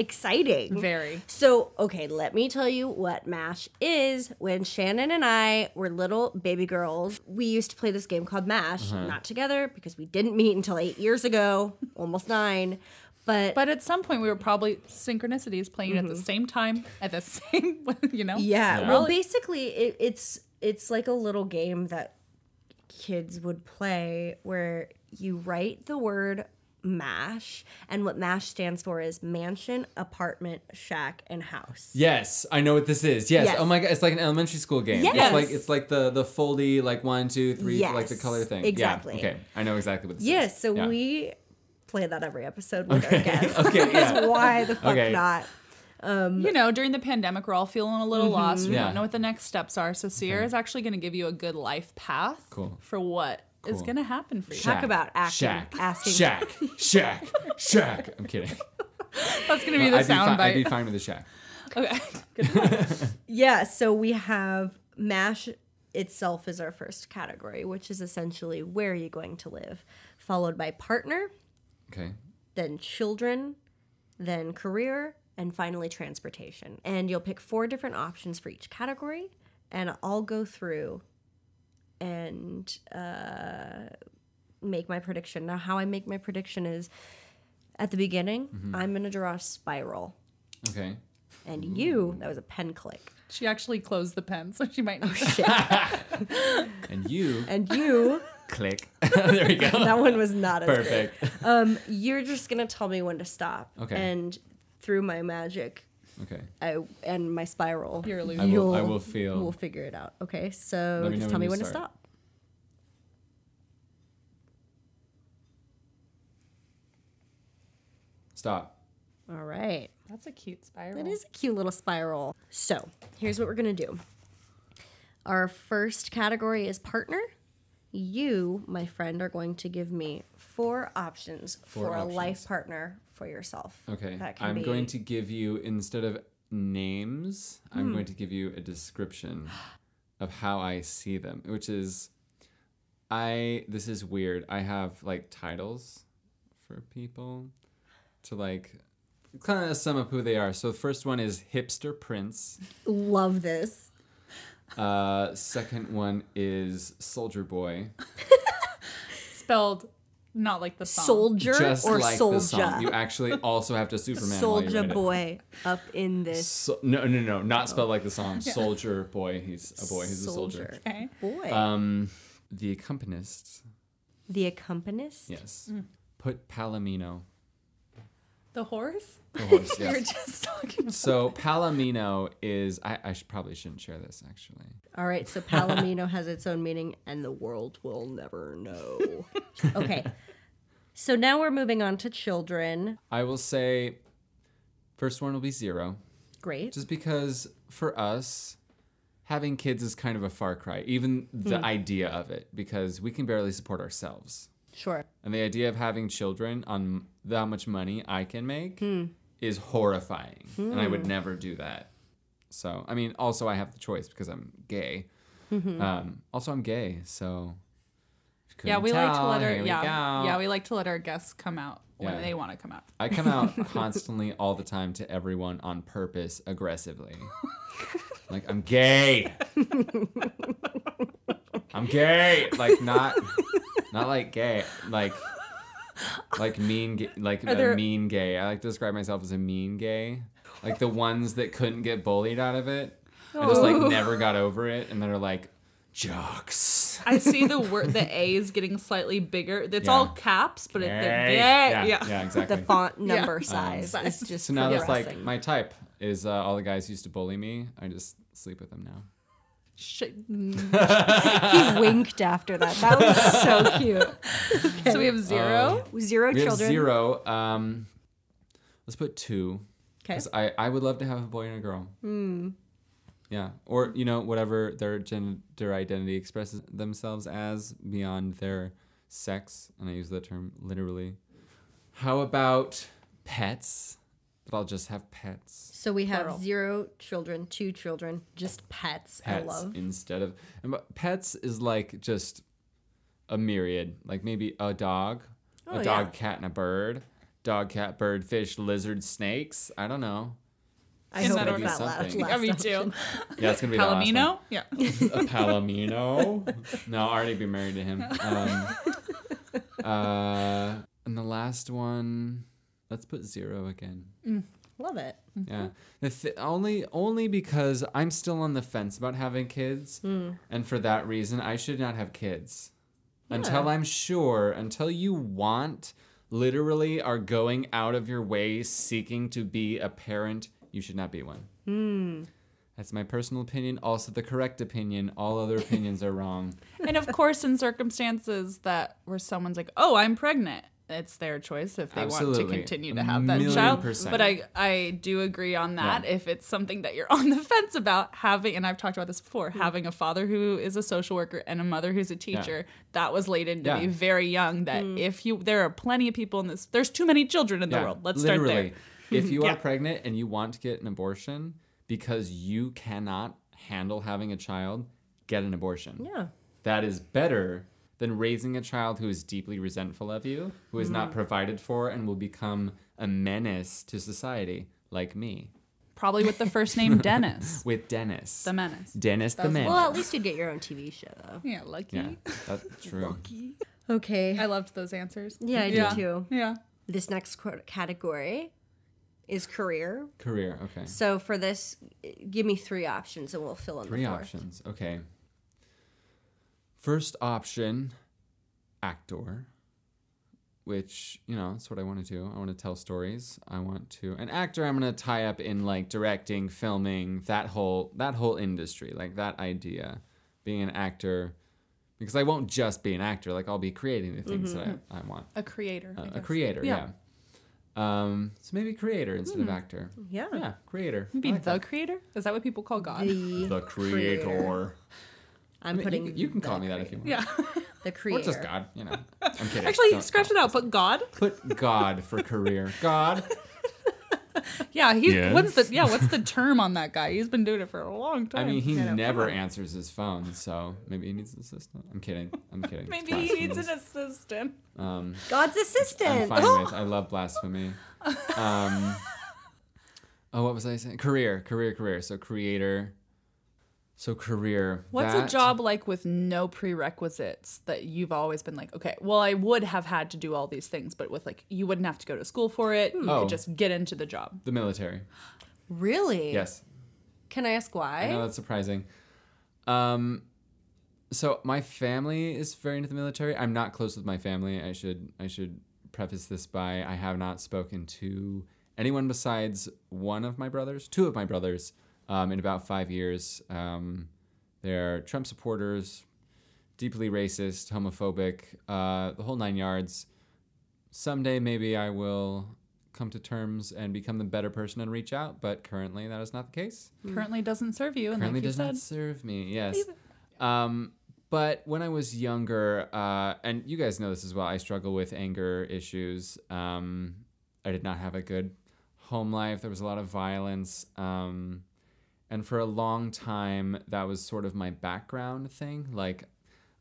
exciting. Very. So, okay, let me tell you what MASH is. When Shannon and I were little baby girls, we used to play this game called MASH, Uh-huh. not together because we didn't meet until eight years ago, almost nine. But, But at some point, we were probably synchronicities playing at the same time, at the same, you know? yeah, Yeah. well, basically, it, it's it's like a little game that kids would play where you write the word MASH, and what MASH stands for is mansion, apartment, shack, and house. Yes, I know what this is. Yes. Oh yes. Oh my god, it's like an elementary school game. Yes. It's like it's like the the foldy like one, two, three, like the color thing. exactly. Yeah. Okay. I know exactly what this Yes, is. so Yeah. So we play that every episode with our guests. Okay, because yeah. why the fuck Okay. not? Um, you know, during the pandemic, we're all feeling a little lost. We mm-hmm. Yeah. don't know what the next steps are. So Sierra is actually going to give you a good life path Cool. for what is going to happen for you. Talk about acting- Shack. asking- Shack. Shack. Shack. I'm kidding. That's going to be the I'd, be fi- I'd be fine with the shack. Okay. Yeah, so we have MASH itself is our first category, which is essentially where are you going to live, followed by partner, Okay. then children, then career, and finally transportation. And you'll pick four different options for each category, and I'll go through and uh, make my prediction. Now, how I make my prediction is at the beginning, I'm going to draw a spiral. Okay. And you, that was a pen click. She actually closed the pen, so she might need Shit. And you and you Click. there we go. that one was not as Perfect. good. Um, you're just gonna tell me when to stop. Okay. And through my magic, Okay. I and my spiral, Your illusion. I will, you'll I will feel. we'll figure it out. Okay. So Let me just know tell when me you when to start. stop. Stop. All right. That's a cute spiral. That is a cute little spiral. So here's what we're gonna do. Our first category is partner. You, my friend, are going to give me four options Four for a options. life partner for yourself. Okay. I'm be- going to give you instead of names, I'm going to give you a description of how I see them, which is I this is weird. I have like titles for people to like kind of sum up who they are. So the first one is hipster prince. Love this. Uh second one is soldier boy. spelled not like the song. Soldier Just or like soldier. the song. You actually also have to Superman while you Soldier read it. boy up in this So, no, no, no, not spelled like the song. Soldier boy. He's a boy. He's a soldier. Okay. boy. Um, the accompanist. the accompanist. Yes. Put Palomino. The horse? The horse. Yes. just talking so Palomino is. I, I should, probably shouldn't share this actually. All right, so Palomino has its own meaning, and the world will never know. okay, so now we're moving on to children. I will say, first one will be zero, Great. just because for us, having kids is kind of a far cry. Even the Hmm. idea of it, because we can barely support ourselves. Sure. And the idea of having children on that much money I can make hmm. is horrifying. And I would hmm. never do that. So, I mean, also I have the choice because I'm gay. Mm-hmm. Um, also, I'm gay. So, Yeah, we like to let our yeah yeah we like to let our guests come out when Yeah. they want to come out. I come out constantly all the time to everyone on purpose aggressively. like, I'm gay. I'm gay. Like, not, not like gay. Like, like mean, ga- like a there- mean gay. I like to describe myself as a mean gay. Like the ones that couldn't get bullied out of it and just like never got over it and that are like, jocks. I see the word the A is getting slightly bigger. It's Yeah. all caps, but it, the yeah, yeah, yeah. exactly. The font number Um, size size. is just So now that's like my type is uh, all the guys used to bully me. I just sleep with them now. Shit. Mm. he winked after that. That was so cute. So we have zero. Um, zero We have children. zero. Um, let's put two. Okay. Because I, I would love to have a boy and a girl. Hmm. Yeah. Or, you know, whatever their gender identity expresses themselves as beyond their sex. And I use that term literally. How about pets? But I'll just have pets. So we have Plural. zero children, two children, just pets. I Pets love. instead of. And but pets is like just a myriad. Like maybe a dog, Oh, a dog, yeah. cat, and a bird. Dog, cat, bird, fish, lizard, snakes. I don't know. I In hope that it's order. that last, Something. last Yeah, me option. too. Yeah, it's gonna be the last one. Palomino? Yeah. a Palomino. no, I'll already be married to him. Um, uh, and the last one, let's put zero again. Mm, love it. Mm-hmm. Yeah, the th- only only because I'm still on the fence about having kids, mm. and for that reason, I should not have kids until I'm sure. Until you want, literally, are going out of your way seeking to be a parent, you should not be one. Mm. That's my personal opinion. Also, the correct opinion. All other opinions are wrong. and of course, in circumstances that where someone's like, "Oh, I'm pregnant," it's their choice if they want to continue to have that child. percent. But I I do agree on that. Yeah. If it's something that you're on the fence about having, and I've talked about this before, mm. having a father who is a social worker and a mother who's a teacher, that was laid into Yeah. me very young. That mm. if you, there are plenty of people in this. There's too many children in the world. Let's literally. start there. if you Yeah. are pregnant and you want to get an abortion because you cannot handle having a child, get an abortion. Yeah. That is better than raising a child who is deeply resentful of you, who is Mm-hmm. not provided for, and will become a menace to society, like me. Probably with the first name Dennis, with Dennis. the menace. Dennis the Menace. Well, at least you'd get your own TV show, though. Yeah, lucky. yeah, that's true. Okay. I loved those answers. Yeah, I yeah. do too. Yeah. This next qu- category is career. Career, okay. So for this, give me three options and we'll fill in Three the fourth. options. Okay. First option actor, which you know that's what I want to do. I want to tell stories. I want to an actor. I'm gonna tie up in like directing, filming, that whole that whole industry, like that idea, being an actor. Because I won't just be an actor, like I'll be creating the things that I, I want. A creator. Uh, a creator, yeah. Yeah. Um, so maybe creator instead of actor. Yeah. Yeah, creator. Maybe like the that. creator? Is that what people call God? The, the creator. I'm I mean, putting. you, can- you can call me that if you want. yeah. The creator. Or creator. just God, you know. I'm kidding. Actually, Don't- scratch it out. Put God. Put God for career. God. Yeah, he. Yes. What's the yeah? What's the term on that guy? He's been doing it for a long time. I mean, he I never come answers his phone, so maybe he needs an assistant. I'm kidding. I'm kidding. Maybe he needs an assistant. Um, God's I'm assistant. fine with. I love blasphemy. Um, oh, what was I saying? Career, career, career. So creator. So career. What's that- a job like with no prerequisites that you've always been like, okay, well, I would have had to do all these things, but with like, you wouldn't have to go to school for it. You Oh. could just get into the job. The military. Really? Yes. Can I ask why? I know that's surprising. Um, so my family is very into the military. I'm not close with my family. I should I should preface this by I have not spoken to anyone besides one of my brothers, two of my brothers, um, in about five years. Um, they're Trump supporters, deeply racist, homophobic, uh, the whole nine yards. Someday maybe I will come to terms and become the better person and reach out, but currently that is not the case Currently doesn't serve you. And currently like you does said, not serve me. Yes. Um, but when I was younger, uh, and you guys know this as well, I struggle with anger issues. Um, I did not have a good home life. There was a lot of violence. Um, and for a long time, that was sort of my background thing. Like,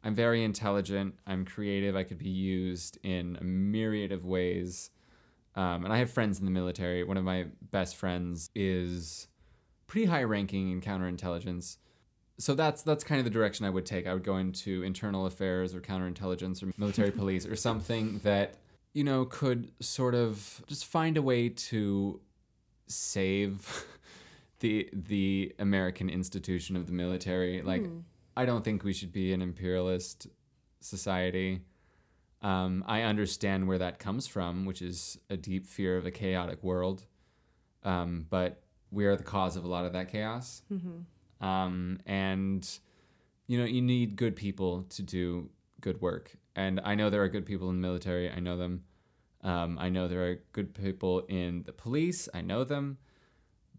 I'm very intelligent. I'm creative. I could be used in a myriad of ways. Um, and I have friends in the military. One of my best friends is pretty high ranking in counterintelligence. So that's that's kind of the direction I would take. I would go into internal affairs or counterintelligence or military police or something that you know could sort of just find a way to save the the American institution of the military. Like I don't think we should be an imperialist society. Um, I understand where that comes from, which is a deep fear of a chaotic world. Um, but we are the cause of a lot of that chaos. Um, and, you know, you need good people to do good work. And I know there are good people in the military. I know them. Um, I know there are good people in the police. I know them.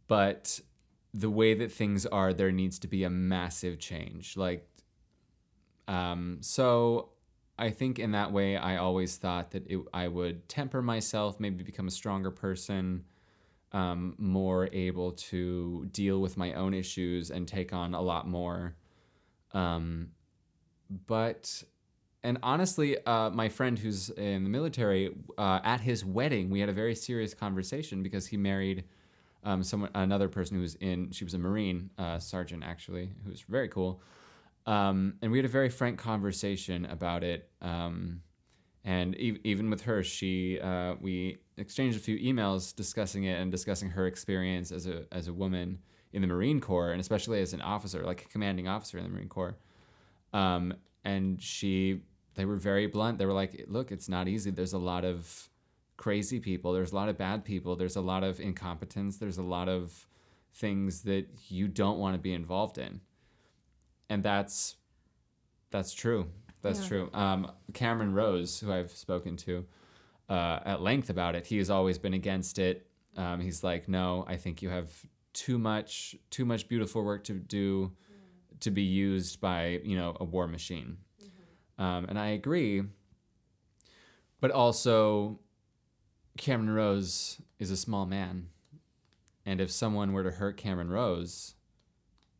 But the way that things are, there needs to be a massive change. Like, um, so I think in that way, I always thought that it, I would temper myself, maybe become a stronger person, um, more able to deal with my own issues and take on a lot more. Um, but, and honestly, uh, my friend who's in the military, uh, at his wedding, we had a very serious conversation because he married um, someone, another person who was in, she was a Marine uh, sergeant actually, who was very cool. Um, and we had a very frank conversation about it. Um, and e- even with her, she uh, we exchanged a few emails discussing it and discussing her experience as a as a woman in the Marine Corps, and especially as an officer, like a commanding officer in the Marine Corps. Um, and she, they were very blunt. They were like, "Look, it's not easy. There's a lot of crazy people. There's a lot of bad people. There's a lot of incompetence. There's a lot of things that you don't want to be involved in." And that's that's true. That's Yeah. true. Um, Cameron Rose, who I've spoken to uh, at length about it, he has always been against it. Um, he's like, no, I think you have too much, too much beautiful work to do to be used by you know a war machine. Um, and I agree. But also, Cameron Rose is a small man, and if someone were to hurt Cameron Rose,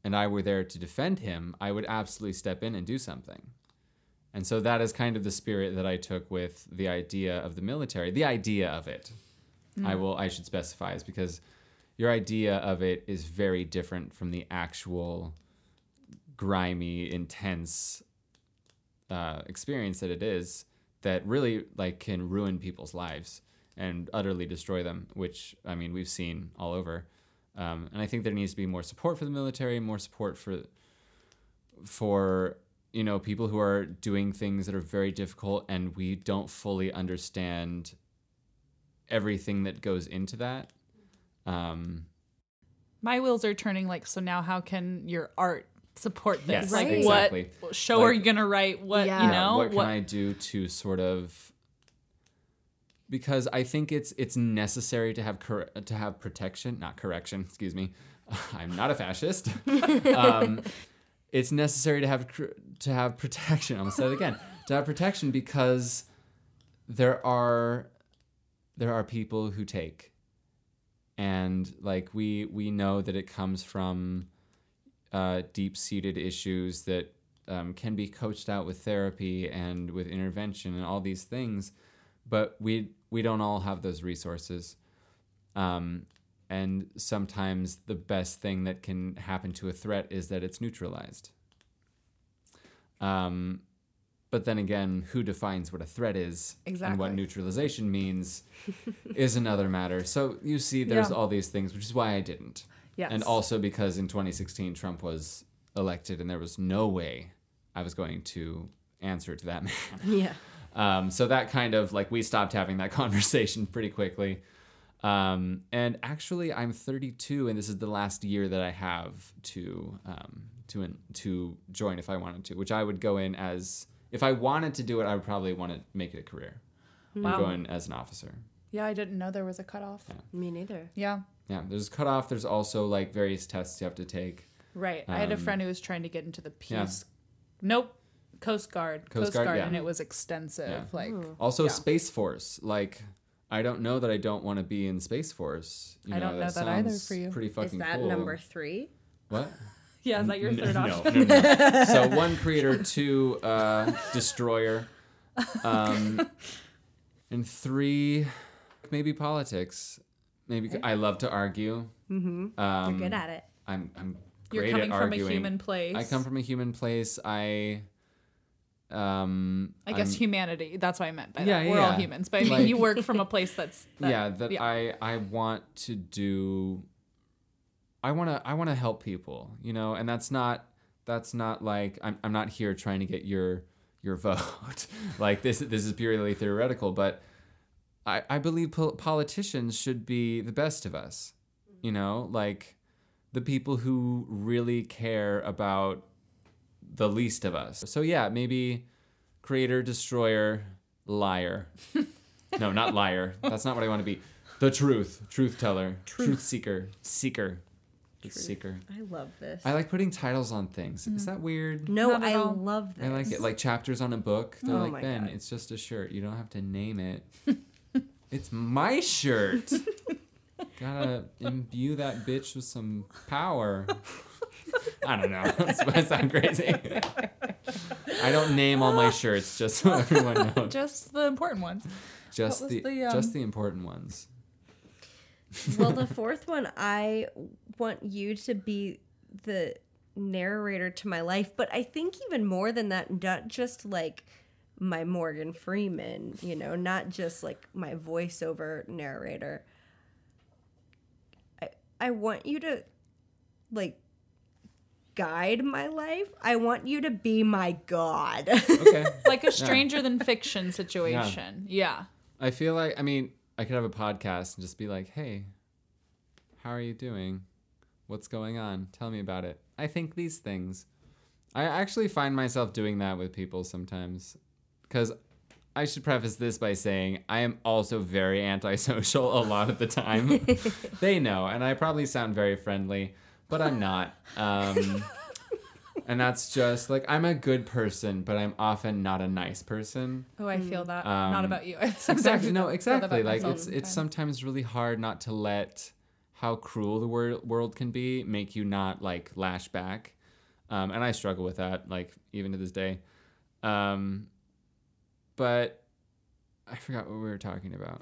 and I were there to defend him, I would absolutely step in and do something. And so that is kind of the spirit that I took with the idea of the military. The idea of it, I will I should specify is because your idea of it is very different from the actual grimy, intense uh, experience that it is that really like can ruin people's lives and utterly destroy them, which I mean we've seen all over. Um, and I think there needs to be more support for the military, more support for for you know, people who are doing things that are very difficult and we don't fully understand everything that goes into that. Um, My wheels are turning like so now how can your art support this? Yes, like exactly. what show Like- are you gonna write? What Yeah. you know? what can I do to sort of because I think it's it's necessary to have cor- to have protection, not correction. Excuse me, I'm not a fascist. um, it's necessary to have cr- to have protection. I'm gonna say it again. To have protection because there are there are people who take, and like we we know that it comes from uh, deep seated issues that um, can be coached out with therapy and with intervention and all these things, but we we don't all have those resources. Um, and sometimes the best thing that can happen to a threat is that it's neutralized. Um, but then again, who defines what a threat is and what neutralization means is another matter. So you see, there's Yeah. all these things, which is why I didn't. Yes. And also because in 2016 Trump was elected, and there was no way I was going to answer to that man. Yeah. Um, so that kind of like we stopped having that conversation pretty quickly. Um, and actually, I'm 32, and this is the last year that I have to um, to in, to join if I wanted to, which I would go in as if I wanted to do it, I would probably want to make it a career. and Wow. Go in as an officer. Yeah, I didn't know there was a cutoff. Me neither. Yeah. Yeah, there's a cutoff. There's also like various tests you have to take. Right. I had a Um, friend who was trying to get into the Yeah. peace. Nope. Coast Guard. Coast Coast, Guard, Guard, yeah. and it was extensive. Yeah. Like Also, Yeah. Space Force. Like, I don't know that I don't want to be in Space Force. You I don't know that either for you. Pretty fucking. Is that cool. number three? What? Yeah, is that your third no, option? no, no. so one creator, two uh, destroyer, um, and three maybe politics. Maybe I love to argue. Mm-hmm. Um, You're good at it. I'm I'm You're coming at from arguing. a human place. I come from a human place. I um I guess I'm- humanity. That's what I meant by Yeah, that. We're all humans, but I mean, Like- you work from a place that's that, yeah that yeah. i i want to do i want to i want to help people you know and that's not that's not like i'm, I'm not here trying to get your your vote like this this is purely theoretical but i i believe pol- politicians should be the best of us you know like the people who really care about the least of us so yeah maybe creator destroyer liar no, not liar. That's not what I want to be. The truth, truth teller, truth, seeker, seeker, truth seeker. I love this. I like putting titles on things. Is mm. that weird? no, I all. love this. I like it. Like chapters on a book. They're Oh like, my Ben, God. it's just a shirt. You don't have to name it. it's my shirt. Gotta imbue that bitch with some power. I don't know. That's why I sound crazy. I don't name all my shirts just so everyone knows. just the important ones. Just the, the, um, just the important ones. well, the fourth one, I want you to be the narrator to my life, but I think even more than that, not just like my Morgan Freeman, you know, not just like my voiceover narrator. I, I want you to like guide my life. I want you to be my god. Okay. Like a stranger than fiction situation. Yeah. I feel like I mean I could have a podcast and just be like, "Hey, how are you doing? What's going on? Tell me about it." I think these things. I actually find myself doing that with people sometimes cuz I should preface this by saying I am also very antisocial a lot of the time. they know, and I probably sound very friendly, but I'm not. Um, and that's just like I'm a good person, but I'm often not a nice person. Oh, I feel that. Um, Not about you. exactly no I feel that exactly like myself it's it's sometimes. sometimes really hard not to let how cruel the wor- world can be make you not like lash back um, and i struggle with that like even to this day um, but i forgot what we were talking about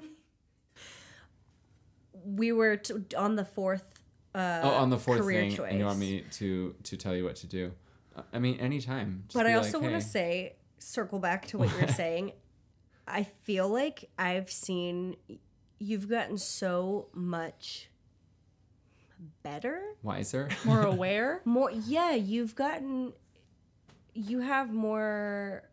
we were t- on the fourth uh oh on the fourth career thing choice. and you want me to to tell you what to do Uh, i mean anytime Just but I like, also want "Hey." to say, circle back to what you're saying. I feel like I've seen you've gotten so much better. wiser more aware. More, yeah, you've gotten you have more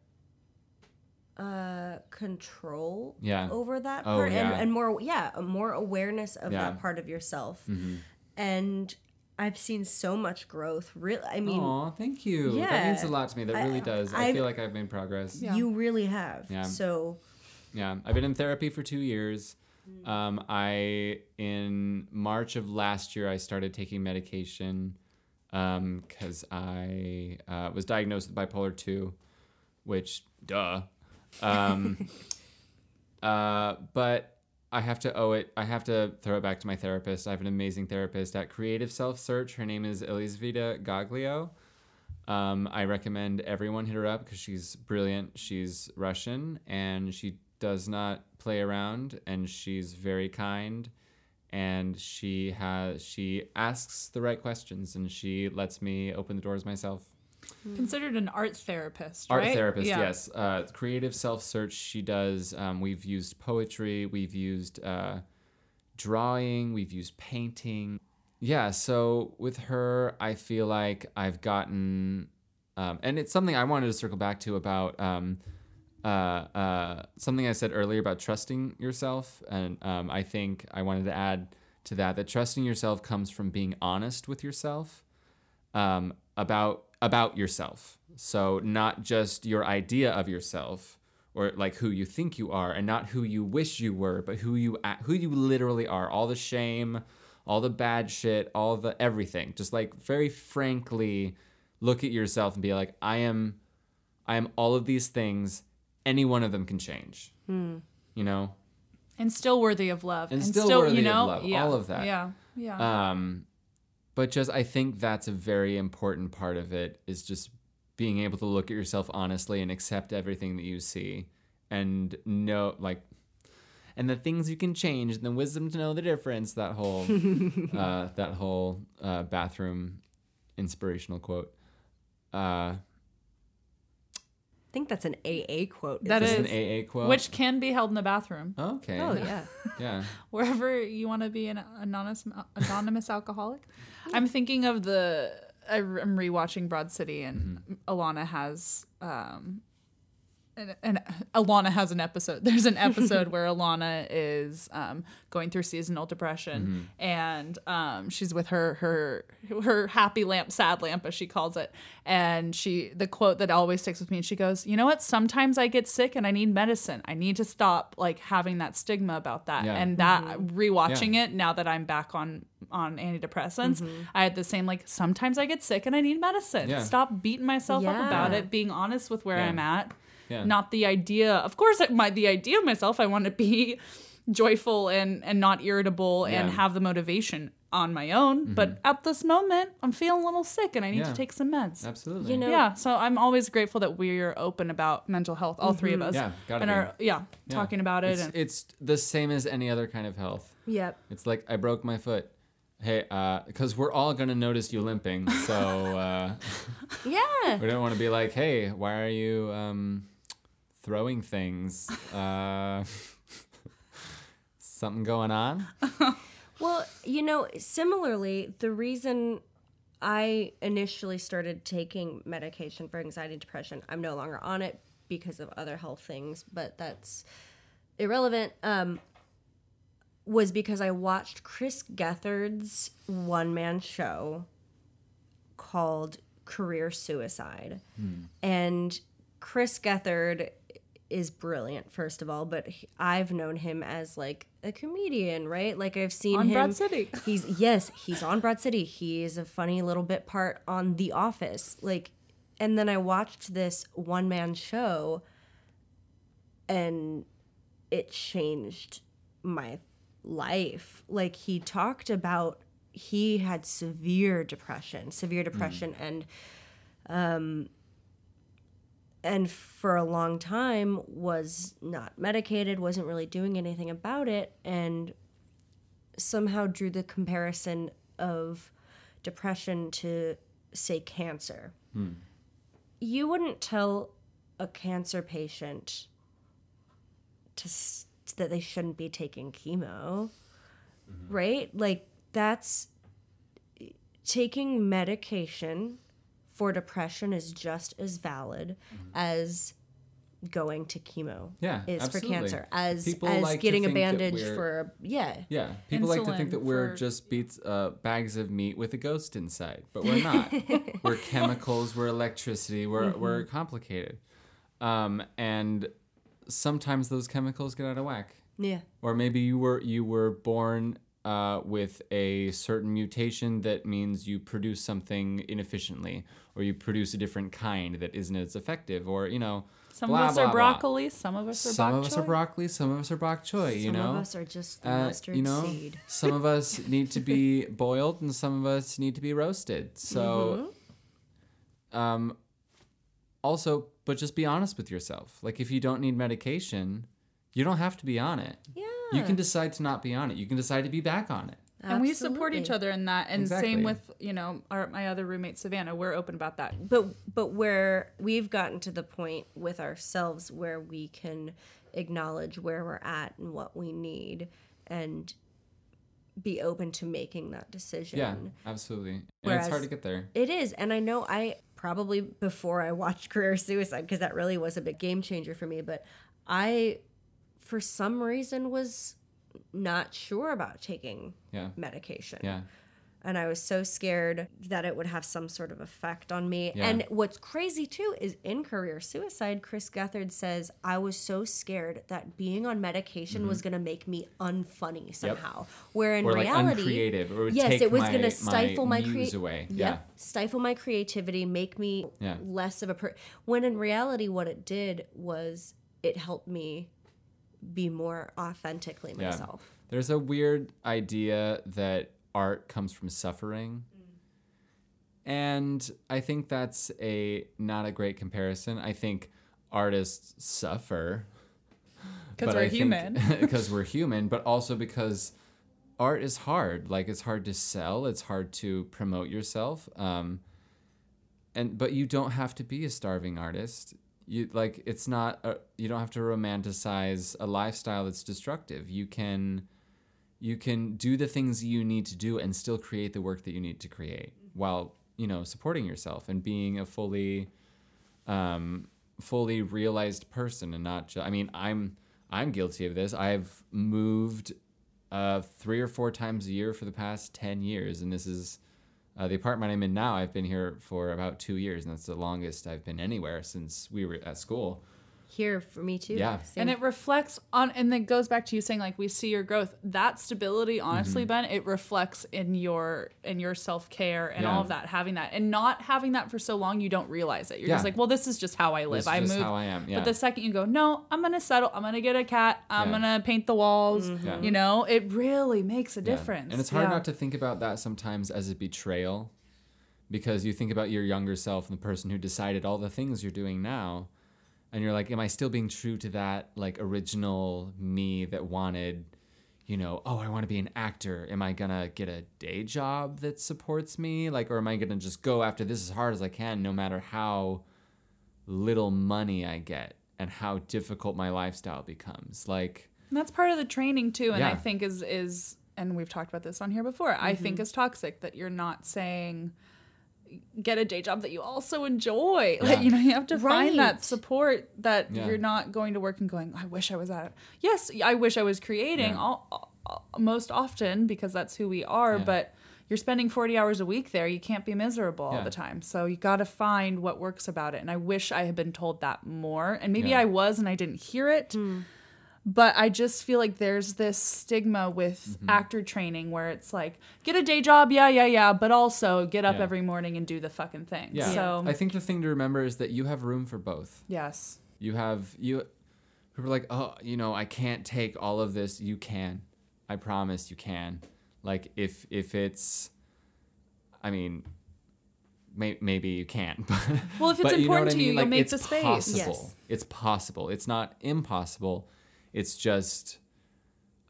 uh control Yeah. over that Oh, part and, yeah. and more yeah more awareness of Yeah. Mm-hmm. that part of yourself and i've seen so much growth really i mean Aw, thank you. Yeah, That means a lot to me. That really does. I, I- feel like I've made progress. Yeah. you really have Yeah. so Yeah, I've been in therapy for two years. Um, I in March of last year I started taking medication Um because I uh, was diagnosed with bipolar two, which duh. Um, uh, but I have to owe it. I have to throw it back to my therapist. I have an amazing therapist at Creative Self Search. Her name is Elisvita Gaglio. Um, I recommend everyone hit her up because she's brilliant. She's Russian and she does not play around and she's very kind and she has she asks the right questions and she lets me open the doors myself. Considered an art therapist, Art right? therapist, Yeah. yes. Uh, creative self search. She does. Um, we've used poetry. We've used uh, drawing. We've used painting. Yeah. So with her, I feel like I've gotten, um, and it's something I wanted to circle back to about um, uh, uh, something I said earlier about trusting yourself, and um, I think I wanted to add to that that trusting yourself comes from being honest with yourself um, about about yourself. So not just your idea of yourself or like who you think you are, and not who you wish you were, but who you who you literally are. All the shame, all the bad shit, all the everything. Just like very frankly, look at yourself and be like, I am, I am all of these things. Any one of them can change. You know. And still worthy of love. And still worthy you of know, love. Yeah. All of that. Yeah. Yeah. Um, but just I think that's a very important part of it is just being able to look at yourself honestly and accept everything that you see and know like and the things you can change and the wisdom to know the difference that whole uh, that whole uh, bathroom inspirational quote uh, think that's an aa quote. That is is- this an AA quote? Which can be held in the bathroom. okay. Oh yeah. Yeah. Wherever you want to be an anonymous anonymous alcoholic. I'm thinking of the I- I'm rewatching Broad City and Ilana has um and, and Ilana has an episode. There's an episode where Ilana is um, going through seasonal depression, and um, she's with her her her happy lamp, sad lamp, as she calls it. And she the quote that always sticks with me. She goes, "You know what? Sometimes I get sick and I need medicine. I need to stop like having that stigma about that." Yeah. And that rewatching Yeah. it now that I'm back on on antidepressants, I had the same like sometimes I get sick and I need medicine. Yeah. Stop beating myself up about it. Being honest with where Yeah. I'm at yeah not the idea of course my the idea of myself i want to be joyful and and not irritable and Yeah. Mm-hmm. have the motivation on my own but at this moment i'm feeling a little sick and i need Yeah. to take some meds absolutely You know- yeah so i'm always grateful that we're open about mental health all three of us Yeah, gotta and be. are yeah, Yeah. talking about it it's, and it's the same as any other kind of health yep It's like I broke my foot. Hey, because we're all gonna notice you limping, so uh, yeah we don't want to be like, hey, why are you um, throwing things? Uh, something going on? Well, you know, similarly, the reason I initially started taking medication for anxiety and depression, I'm no longer on it because of other health things, but that's irrelevant. Um, was because I watched Chris Gethard's one man show called Career Suicide. And Chris Gethard is brilliant, first of all, but he- I've known him as like a comedian, right? Like I've seen On him. Broad City. He's yes, he's on Broad City. He is a funny little bit part on The Office. Like, and then I watched this one man show, and it changed my life. Like he talked about he had severe depression, severe depression, and um, and for a long time was not medicated, wasn't really doing anything about it, and somehow drew the comparison of depression to say cancer. Hmm. You wouldn't tell a cancer patient to s- that they shouldn't be taking chemo, mm-hmm. right? Like that's taking medication for depression is just as valid as going to chemo Yeah, is absolutely. for cancer as People as like getting a bandage for yeah Yeah, people like to think that we're for- just beats uh, bags of meat with a ghost inside, but we're not. we're chemicals, we're electricity, we're we're complicated, um, and sometimes those chemicals get out of whack. yeah Or maybe you were you were born uh, with a certain mutation that means you produce something inefficiently, or you produce a different kind that isn't as effective, or you know. Some blah, of us blah, are blah. broccoli, some of us are Some bok of us are broccoli, some of us are bok choy. You know, some of us are just the uh, mustard you know, seed some of us need to be boiled and some of us need to be roasted. So, Mm-hmm. um, also, but just be honest with yourself. Like, if you don't need medication, you don't have to be on it. yeah You can decide to not be on it. You can decide to be back on it. and we support each other in that. And Exactly. same with you know our my other roommate Savannah. We're open about that. but but where we've gotten to the point with ourselves where we can acknowledge where we're at and what we need and be open to making that decision. Yeah, absolutely. And it's hard to get there. It is. And I know I probably before I watched Career Suicide, because that really was a big game changer for me, but I, for some reason, was not sure about taking Yeah. medication. Yeah. And I was so scared that it would have some sort of effect on me. Yeah. And what's crazy too is in Career Suicide, Chris Gethard says, I was so scared that being on medication was going to make me unfunny somehow. Where in Mm-hmm. Or reality. Or it yes, it was my- going to stifle my, muse creativity away. Yep, Yeah. stifle my creativity, make me Yeah. less of a per. When in reality, what it did was it helped me be more authentically Yeah. myself. There's a weird idea that art comes from suffering. And I think that's a not a great comparison. I think artists suffer Because we're I human. because we're human, but also because art is hard. Like it's hard to sell, it's hard to promote yourself. Um, and but you don't have to be a starving artist. You like it's not. A, you don't have to romanticize a lifestyle that's destructive. You can, you can do the things you need to do and still create the work that you need to create while you know supporting yourself and being a fully um, fully realized person and not just. I mean, I'm I'm guilty of this. I've moved uh, three or four times a year for the past ten years, and this is uh, the apartment I'm in now. I've been here for about two years, and that's the longest I've been anywhere since we were at school. Here for me too. Yeah. Same. and it reflects on and then goes back to you saying like we see your growth that stability honestly Mm-hmm. ben it reflects in your in your self-care and Yeah. all of that having that and not having that for so long you don't realize it you're Yeah. just like well this is just how i live This i just move how I am, yeah. but the second you go no i'm gonna settle i'm gonna get a cat i'm Yeah. gonna paint the walls Yeah. you know it really makes a Yeah. difference And it's hard Yeah. not to think about that sometimes as a betrayal because you think about your younger self and the person who decided all the things you're doing now and you're like am I still being true to that like original me that wanted you know oh I want to be an actor am I going to get a day job that supports me like or am I going to just go after this as hard as I can no matter how little money I get and how difficult my lifestyle becomes like And that's part of the training too, and I think is is and we've talked about this on here before. I Mm-hmm. think is toxic that you're not saying get a day job that you also enjoy. Like you know, you have to find that support that Yeah. you're not going to work and going, I wish I was at. Yes, I wish I was creating Yeah. all, all- most often because that's who we are, Yeah. but you're spending 40 hours a week there. You can't be miserable all the time. So you got to find what works about it. And I wish I had been told that more. And maybe Yeah. I was and I didn't hear it hmm. But I just feel like there's this stigma with Mm-hmm. actor training where it's like get a day job, yeah, yeah, yeah, but also get up Yeah. every morning and do the fucking thing. yeah So I think the thing to remember is that you have room for both yes, You have you people are like, oh, you know, I can't take all of this. You can, I promise, you can. Like if if it's, I mean, may, maybe you can't. But, Well, if it's important to you, you'll Like, make the space. Possible. Yes. It's possible. It's not impossible. It's just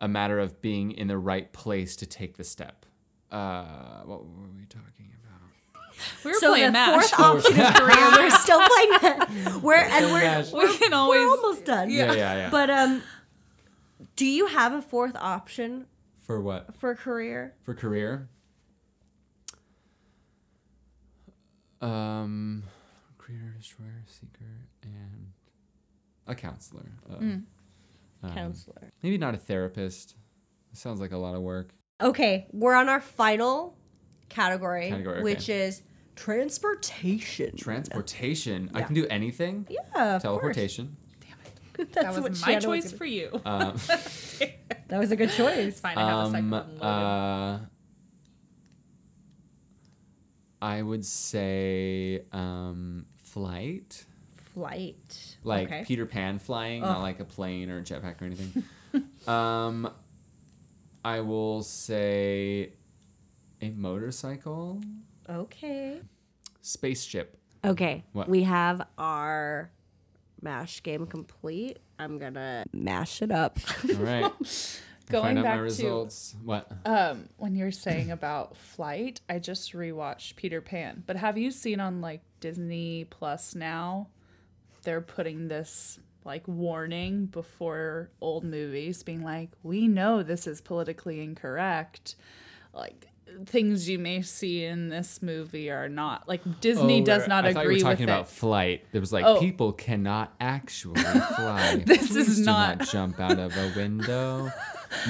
a matter of being in the right place to take the step. Uh, what were we talking about? we were so playing the Mash. fourth option of career, we're still playing that. We're and we're, we're, We can we're always- almost done. Yeah, yeah, yeah. But um, do you have a fourth option For what? for career? For career? Um, creator, destroyer, seeker, and a counselor. Uh, Mm. Um, Counselor. Maybe not a therapist. Sounds like a lot of work. Okay, we're on our final category, Category, okay. which is transportation. Transportation. I can do anything. yeah, of Teleportation. course. That That's was what my choice was for you. Um, That was a good choice. Fine, I have a second um, one uh, I would say um, flight. Flight. like okay. Peter Pan flying, not like a plane or a jetpack or anything. um, I will say a motorcycle, Okay. spaceship. Okay. What? We have our mash game complete. I'm gonna mash it up. All right. Going back my to- What? Um, when you're saying about flight, I just rewatched Peter Pan. But have you seen on like Disney Plus now? They're putting this like warning before old movies, being like, "We know this is politically incorrect." Like things you may see in this movie are not like Disney Oh, does not I thought you agree were talking about it. flight. There was like Oh. people cannot actually fly. This Please is do not- jump out of a window.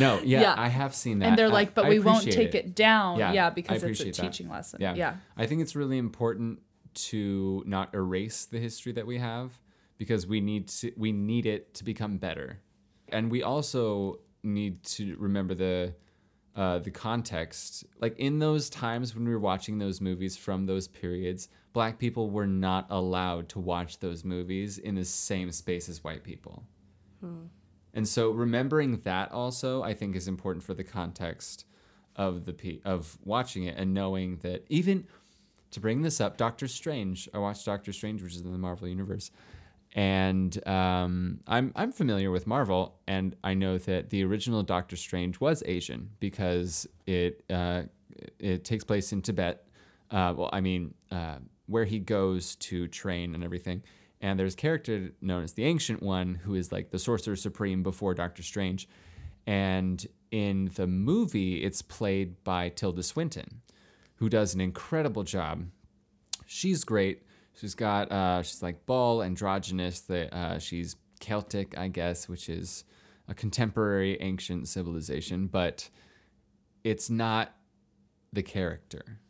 No, yeah, Yeah. I have seen that. and they're like, "But I we won't take it, down." Yeah, Yeah, because it's a appreciate that. teaching lesson. Yeah. yeah. I think it's really important to not erase the history that we have because we need to we need it to become better. And we also need to remember the uh, the context. Like in those times when we were watching those movies from those periods, black people were not allowed to watch those movies in the same space as white people. And so remembering that also I think is important for the context of the pe- of watching it and knowing that even to bring this up, Doctor Strange. I watched Doctor Strange, which is in the Marvel universe, and um, I'm I'm familiar with Marvel, and I know that the original Doctor Strange was Asian because it uh, it takes place in Tibet. Uh, well, I mean, uh, where he goes to train and everything. And there's a character known as the Ancient One, who is like the Sorcerer Supreme before Doctor Strange. And in the movie, it's played by Tilda Swinton, who does an incredible job. She's great. She's got uh, she's like ball androgynous. That uh, she's Celtic, I guess, which is a contemporary ancient civilization, but it's not the character.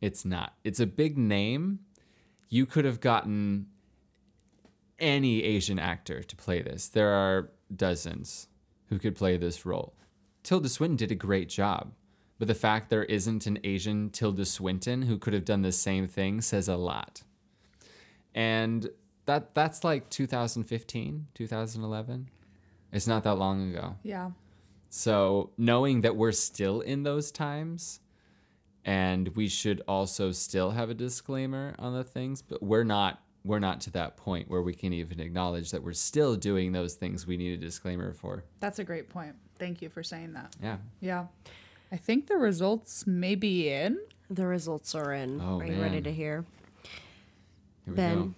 It's not. It's a big name. You could have gotten any Asian actor to play this. There are dozens who could play this role. Tilda Swinton did a great job, but the fact there isn't an Asian Tilda Swinton who could have done the same thing says a lot. And that that's like 2015, 2011. It's not that long ago. Yeah. So knowing that we're still in those times and we should also still have a disclaimer on the things, but we're not we're not to that point where we can even acknowledge that we're still doing those things we need a disclaimer for. That's a great point. Thank you for saying that. Yeah. Yeah. I think the results may be in. The results are in. Oh, are you ready to hear? Here we Ben, go.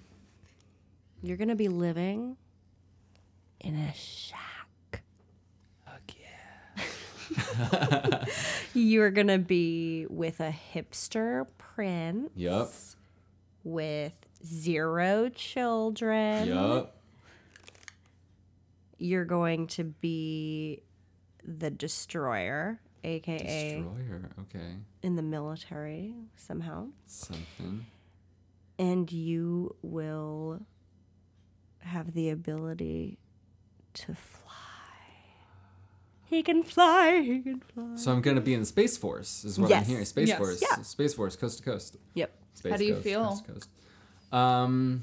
you're gonna be living in a shack. Fuck yeah. You're gonna be with a hipster prince Yup. with zero children. Yup. You're going to be the destroyer, aka Destroyer. Okay. in the military somehow. Something. And you will have the ability to fly. He can fly. He can fly. So I'm gonna be in the Space Force, is what I'm hearing. Space Yes. Force. Yeah. Space Force, coast to coast. Yep. Space How do you Coast, feel? Coast to coast. Um,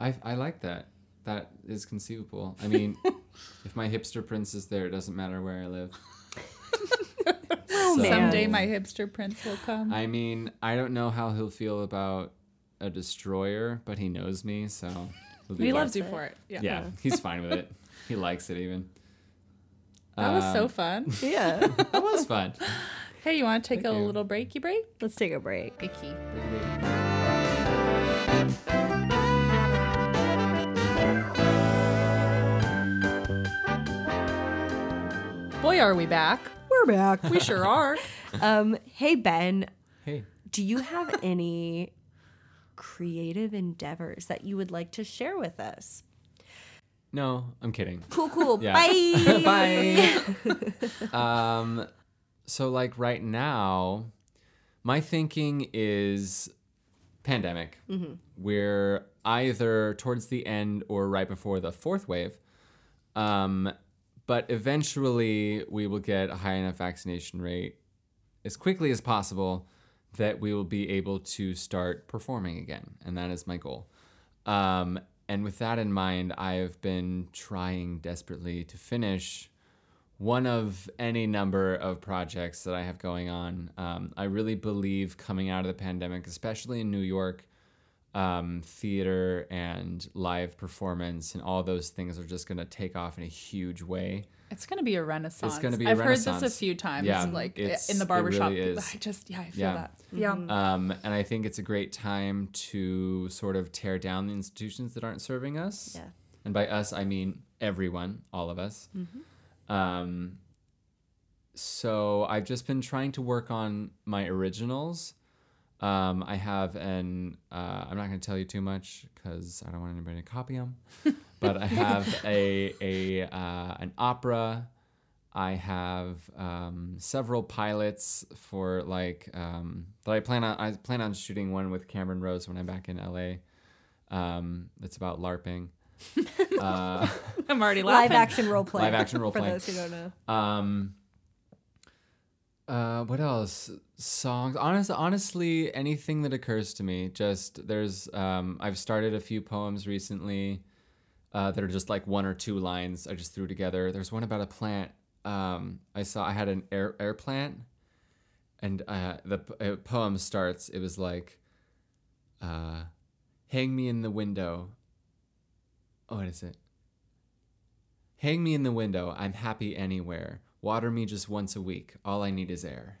I I like that. That is conceivable. I mean, if my hipster prince is there, it doesn't matter where I live. So- Someday my hipster prince will come. I mean, I don't know how he'll feel about a destroyer, but he knows me, so he'll he loves you it. for it. Yeah. Yeah, he's fine with it. He likes it even. That was so Um, fun. Yeah. That was fun. Hey, you want to take Thank a you. little breaky break? Let's take a break. Breaky. Boy, are we back. We're back. We sure are. um, hey Ben, Hey. Do you have any creative endeavors that you would like to share with us? No, I'm kidding. Cool, cool. Bye. Bye. um, so like right now, my thinking is pandemic. We're either towards the end or right before the fourth wave. Um, but eventually, we will get a high enough vaccination rate as quickly as possible that we will be able to start performing again. And that is my goal. Um, and with that in mind, I have been trying desperately to finish one of any number of projects that I have going on. Um, I really believe coming out of the pandemic, especially in New York, um, theater and live performance and all those things are just going to take off in a huge way. It's gonna be a renaissance. gonna be a I've heard this a few times, Yeah, like in the it barbershop. really is. I just, yeah, I feel Yeah. that. Yeah. Um, and I think it's a great time to sort of tear down the institutions that aren't serving us. Yeah. And by us, I mean everyone, all of us. Um, so I've just been trying to work on my originals. Um, I have an, uh, I'm not going to tell you too much because I don't want anybody to copy them. but I have a, a uh, an opera. I have um, several pilots for like um, that I plan on. I plan on shooting one with Cameron Rose when I'm back in LA. Um, that's about LARPing. uh, I'm already Live laughing. action role play. Live action role play. For play. those who don't know. um, uh, what else? Songs. Honest, honestly, anything that occurs to me. Just there's. Um, I've started a few poems recently, uh, that are just like one or two lines I just threw together. There's one about a plant. Um, I saw. I had an air air plant, and uh, the uh, poem starts. It was like, uh, "Hang me in the window." Oh, what is it? Hang me in the window. I'm happy anywhere. Water me just once a week. All I need is air.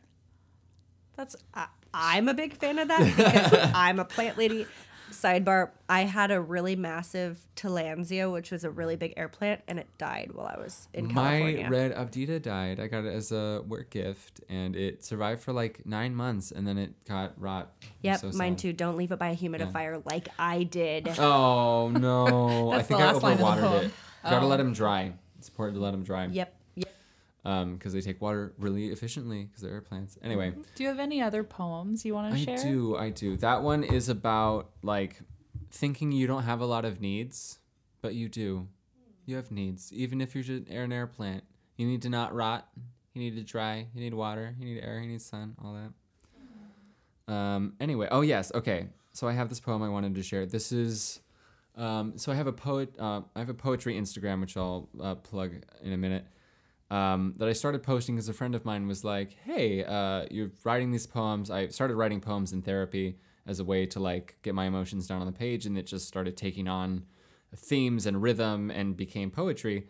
That's I, I'm a big fan of that because I'm a plant lady. Sidebar: I had a really massive Tillandsia, which was a really big air plant, and it died while I was in California. My red Abdita died. I got it as a work gift, and it survived for like nine months, and then it got rot. Yep, so mine sad. too. Don't leave it by a humidifier like I did. Oh no! I think I last line of the overwatered it. Gotta let oh. them dry. It's important to let them dry. Yep. Yep. Um, because they take water really efficiently because they're air plants. Anyway. Do you have any other poems you want to share? I do, I do. That one is about like thinking you don't have a lot of needs, but you do. You have needs, even if you're just an air plant. You need to not rot. You need to dry. You need water. You need air. You need sun. All that. Um. Anyway. Oh yes. Okay. So I have this poem I wanted to share. This is. Um, so I have a poet. Uh, I have a poetry Instagram, which I'll uh, plug in a minute um, that I started posting because a friend of mine was like, "Hey, uh, you're writing these poems." I started writing poems in therapy as a way to like get my emotions down on the page, and it just started taking on themes and rhythm and became poetry.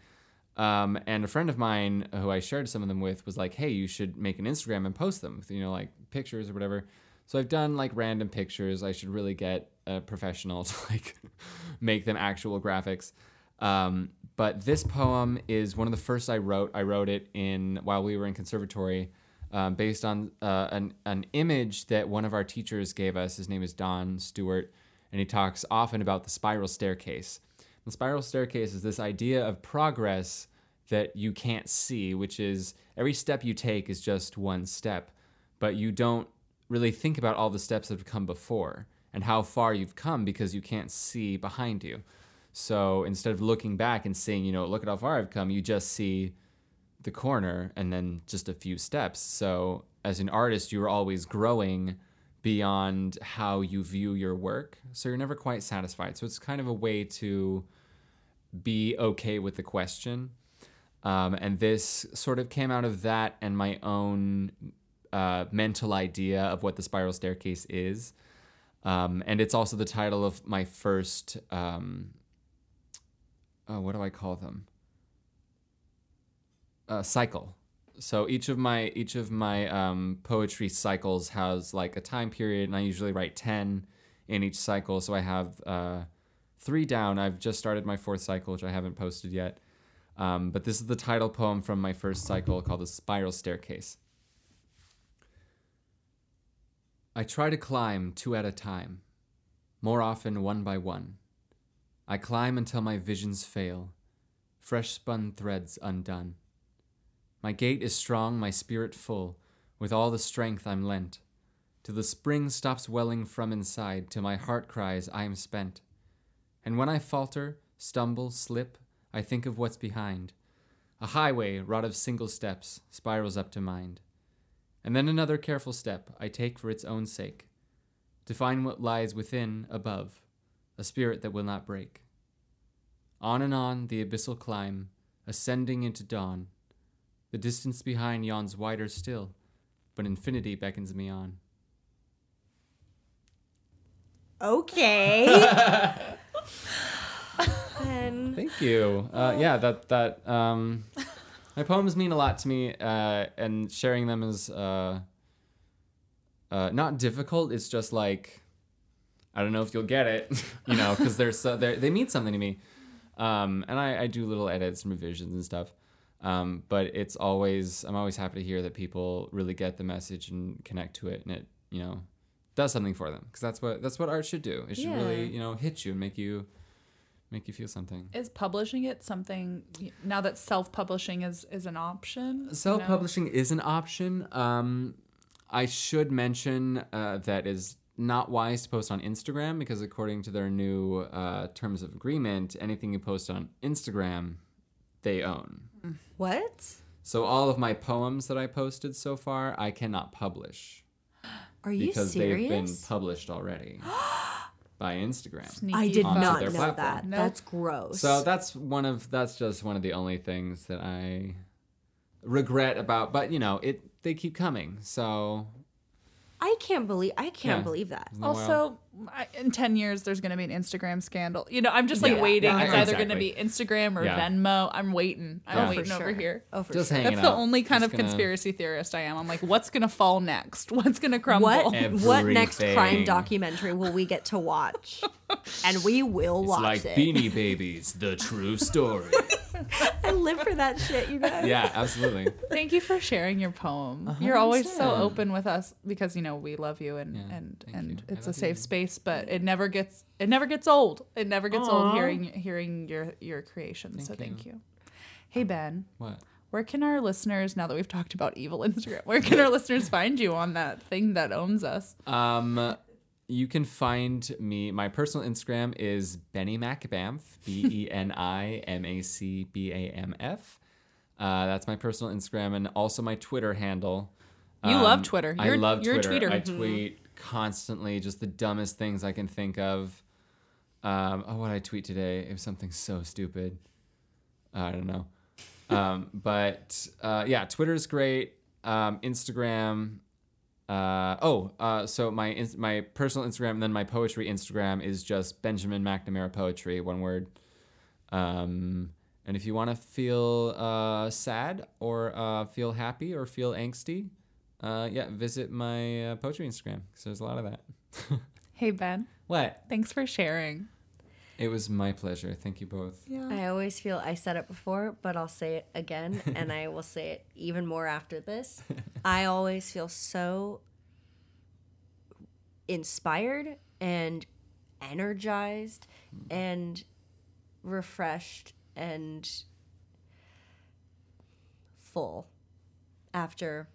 Um, and a friend of mine who I shared some of them with was like, "Hey, you should make an Instagram and post them, you know, like pictures or whatever." So I've done like random pictures. I should really get a professional to like make them actual graphics. Um, but this poem is one of the first I wrote. I wrote it in while we were in conservatory, um, based on uh, an an image that one of our teachers gave us. His name is Don Stewart, and he talks often about the spiral staircase. The spiral staircase is this idea of progress that you can't see, which is every step you take is just one step, but you don't really think about all the steps that have come before and how far you've come because you can't see behind you. So instead of looking back and saying, you know, look at how far I've come, you just see the corner and then just a few steps. So as an artist, you're always growing beyond how you view your work. So you're never quite satisfied. So it's kind of a way to be okay with the question. Um, and this sort of came out of that and my own uh, mental idea of what the spiral staircase is. Um, and it's also the title of my first, um, oh, what do I call them? Uh, cycle. So each of my each of my um, poetry cycles has like a time period, and I usually write ten in each cycle. So I have uh, three down. I've just started my fourth cycle, which I haven't posted yet. Um, but this is the title poem from my first cycle called The Spiral Staircase. I try to climb two at a time, more often one by one. I climb until my visions fail, fresh spun threads undone. My gait is strong, my spirit full, with all the strength I'm lent, till the spring stops welling from inside, till my heart cries, I am spent. And when I falter, stumble, slip, I think of what's behind. A highway, wrought of single steps, spirals up to mind. And then another careful step I take for its own sake, to find what lies within, above, a spirit that will not break. On and on the abyssal climb, ascending into dawn. The distance behind yawns wider still, but infinity beckons me on. Okay. Thank you. Uh, yeah, that that um, my poems mean a lot to me, uh, and sharing them is uh, uh, not difficult. It's just like I don't know if you'll get it, you know, because they're so they they mean something to me, um, and I, I do little edits and revisions and stuff. Um, but it's always I'm always happy to hear that people really get the message and connect to it, and it you know does something for them because that's what that's what art should do. It should really you know hit you and make you make you feel something. Is publishing it something now that self-publishing is is an option? Self publishing is an option. Um, I should mention uh, that is not wise to post on Instagram because, according to their new uh, terms of agreement, anything you post on Instagram, they own. what? So all of my poems that I posted so far, I cannot publish Are you because they've been published already by Instagram. Sneaky I did fuck. not their know platform. that. Nope. That's gross. So that's one of that's just one of the only things that I regret about. But you know, it they keep coming. So I can't believe I can't Yeah. believe that. Also, I, in 10 years, there's going to be an Instagram scandal. You know, I'm just like Yeah. waiting. Yeah, it's either going to exactly. be Instagram or Yeah. Venmo. I'm waiting. I'm Yeah. For waiting over sure. here. Oh, for Just sure. hanging That's the out. only kind Just of gonna- conspiracy theorist I am. I'm like, what's going to fall next? What's going to crumble? What what next crime Everything. documentary will we get to watch? and we will watch It's watch like it. Beanie Babies, the true story. I live for that shit, you guys. yeah, absolutely. Thank you for sharing your poem. You're always so open with us because you know we love you and Yeah, and and you. It's a safe you. space, but it never gets it never gets old. It never gets old hearing hearing your your creations. so Thank thank you. Hey Ben, What? where can our listeners now that we've talked about evil Instagram, where can our listeners find you on that thing that owns us? Um, you can find me. My personal Instagram is Benny Macbamf. B E N I M A C B A M F. Uh, that's my personal Instagram and also my Twitter handle. Um, You love Twitter. I You're- love you're a Twitter. I Mhm. tweet constantly, just the dumbest things I can think of. Um, oh, what I tweet today? It was something so stupid. I don't know. Um, but uh, yeah, Twitter's great. Um, Instagram. Uh, oh, uh, so my my personal Instagram and then my poetry Instagram is just Benjamin McNamara Poetry, one word. Um, and if you want to feel uh, sad or uh, feel happy or feel angsty, uh, yeah, visit my uh, poetry Instagram because there's a lot of that. Hey Ben, what? thanks for sharing. It was my pleasure. Thank you both. Yeah. I always feel I said it before, but I'll say it again, and I will say it even more after this. I always feel so inspired and energized and refreshed and full after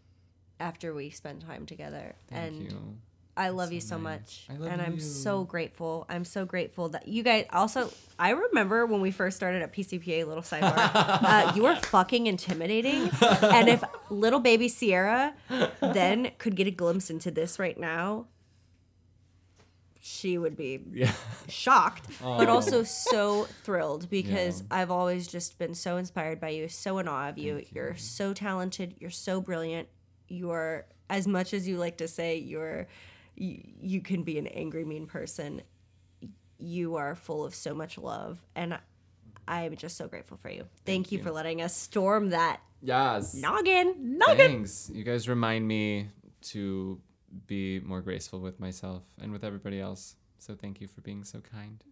after we spend time together Thank and you. I love so you so nice. much. I love and I'm you. so grateful. I'm so grateful that you guys also I remember when we first started at PCPA little sidebar. uh, you were fucking intimidating. and if little baby Sierra then could get a glimpse into this right now, she would be Yeah. shocked, but Oh. also so thrilled because Yeah. I've always just been so inspired by you, so in awe of you. You. You're so talented. You're so brilliant. You're as much as you like to say you're you, you can be an angry mean person. You are full of so much love and I am just so grateful for you. Thank, you, you. for letting us storm that Yes. noggin. Thanks. You guys remind me to be more graceful with myself and with everybody else. So thank you for being so kind.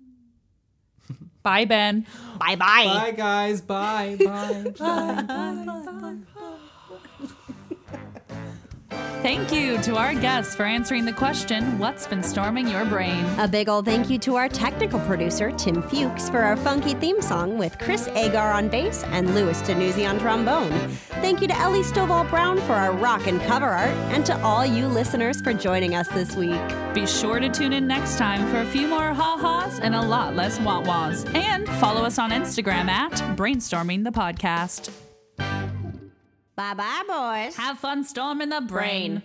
Bye Ben. Bye bye. Bye, guys. Bye. Bye. Bye. Bye. Bye. Thank you to our guests for answering the question, What's been storming your brain? A big ol' thank you to our technical producer, Tim Fuchs, for our funky theme song with Chris Agar on bass and Louis Danuzzi on trombone. Thank you to Ellie Stovall Brown for our rock and cover art, and to all you listeners for joining us this week. Be sure to tune in next time for a few more ha-has and a lot less wah-wahs. And follow us on Instagram at Brainstorming the Podcast. Bye bye, boys. Have fun storming the brain.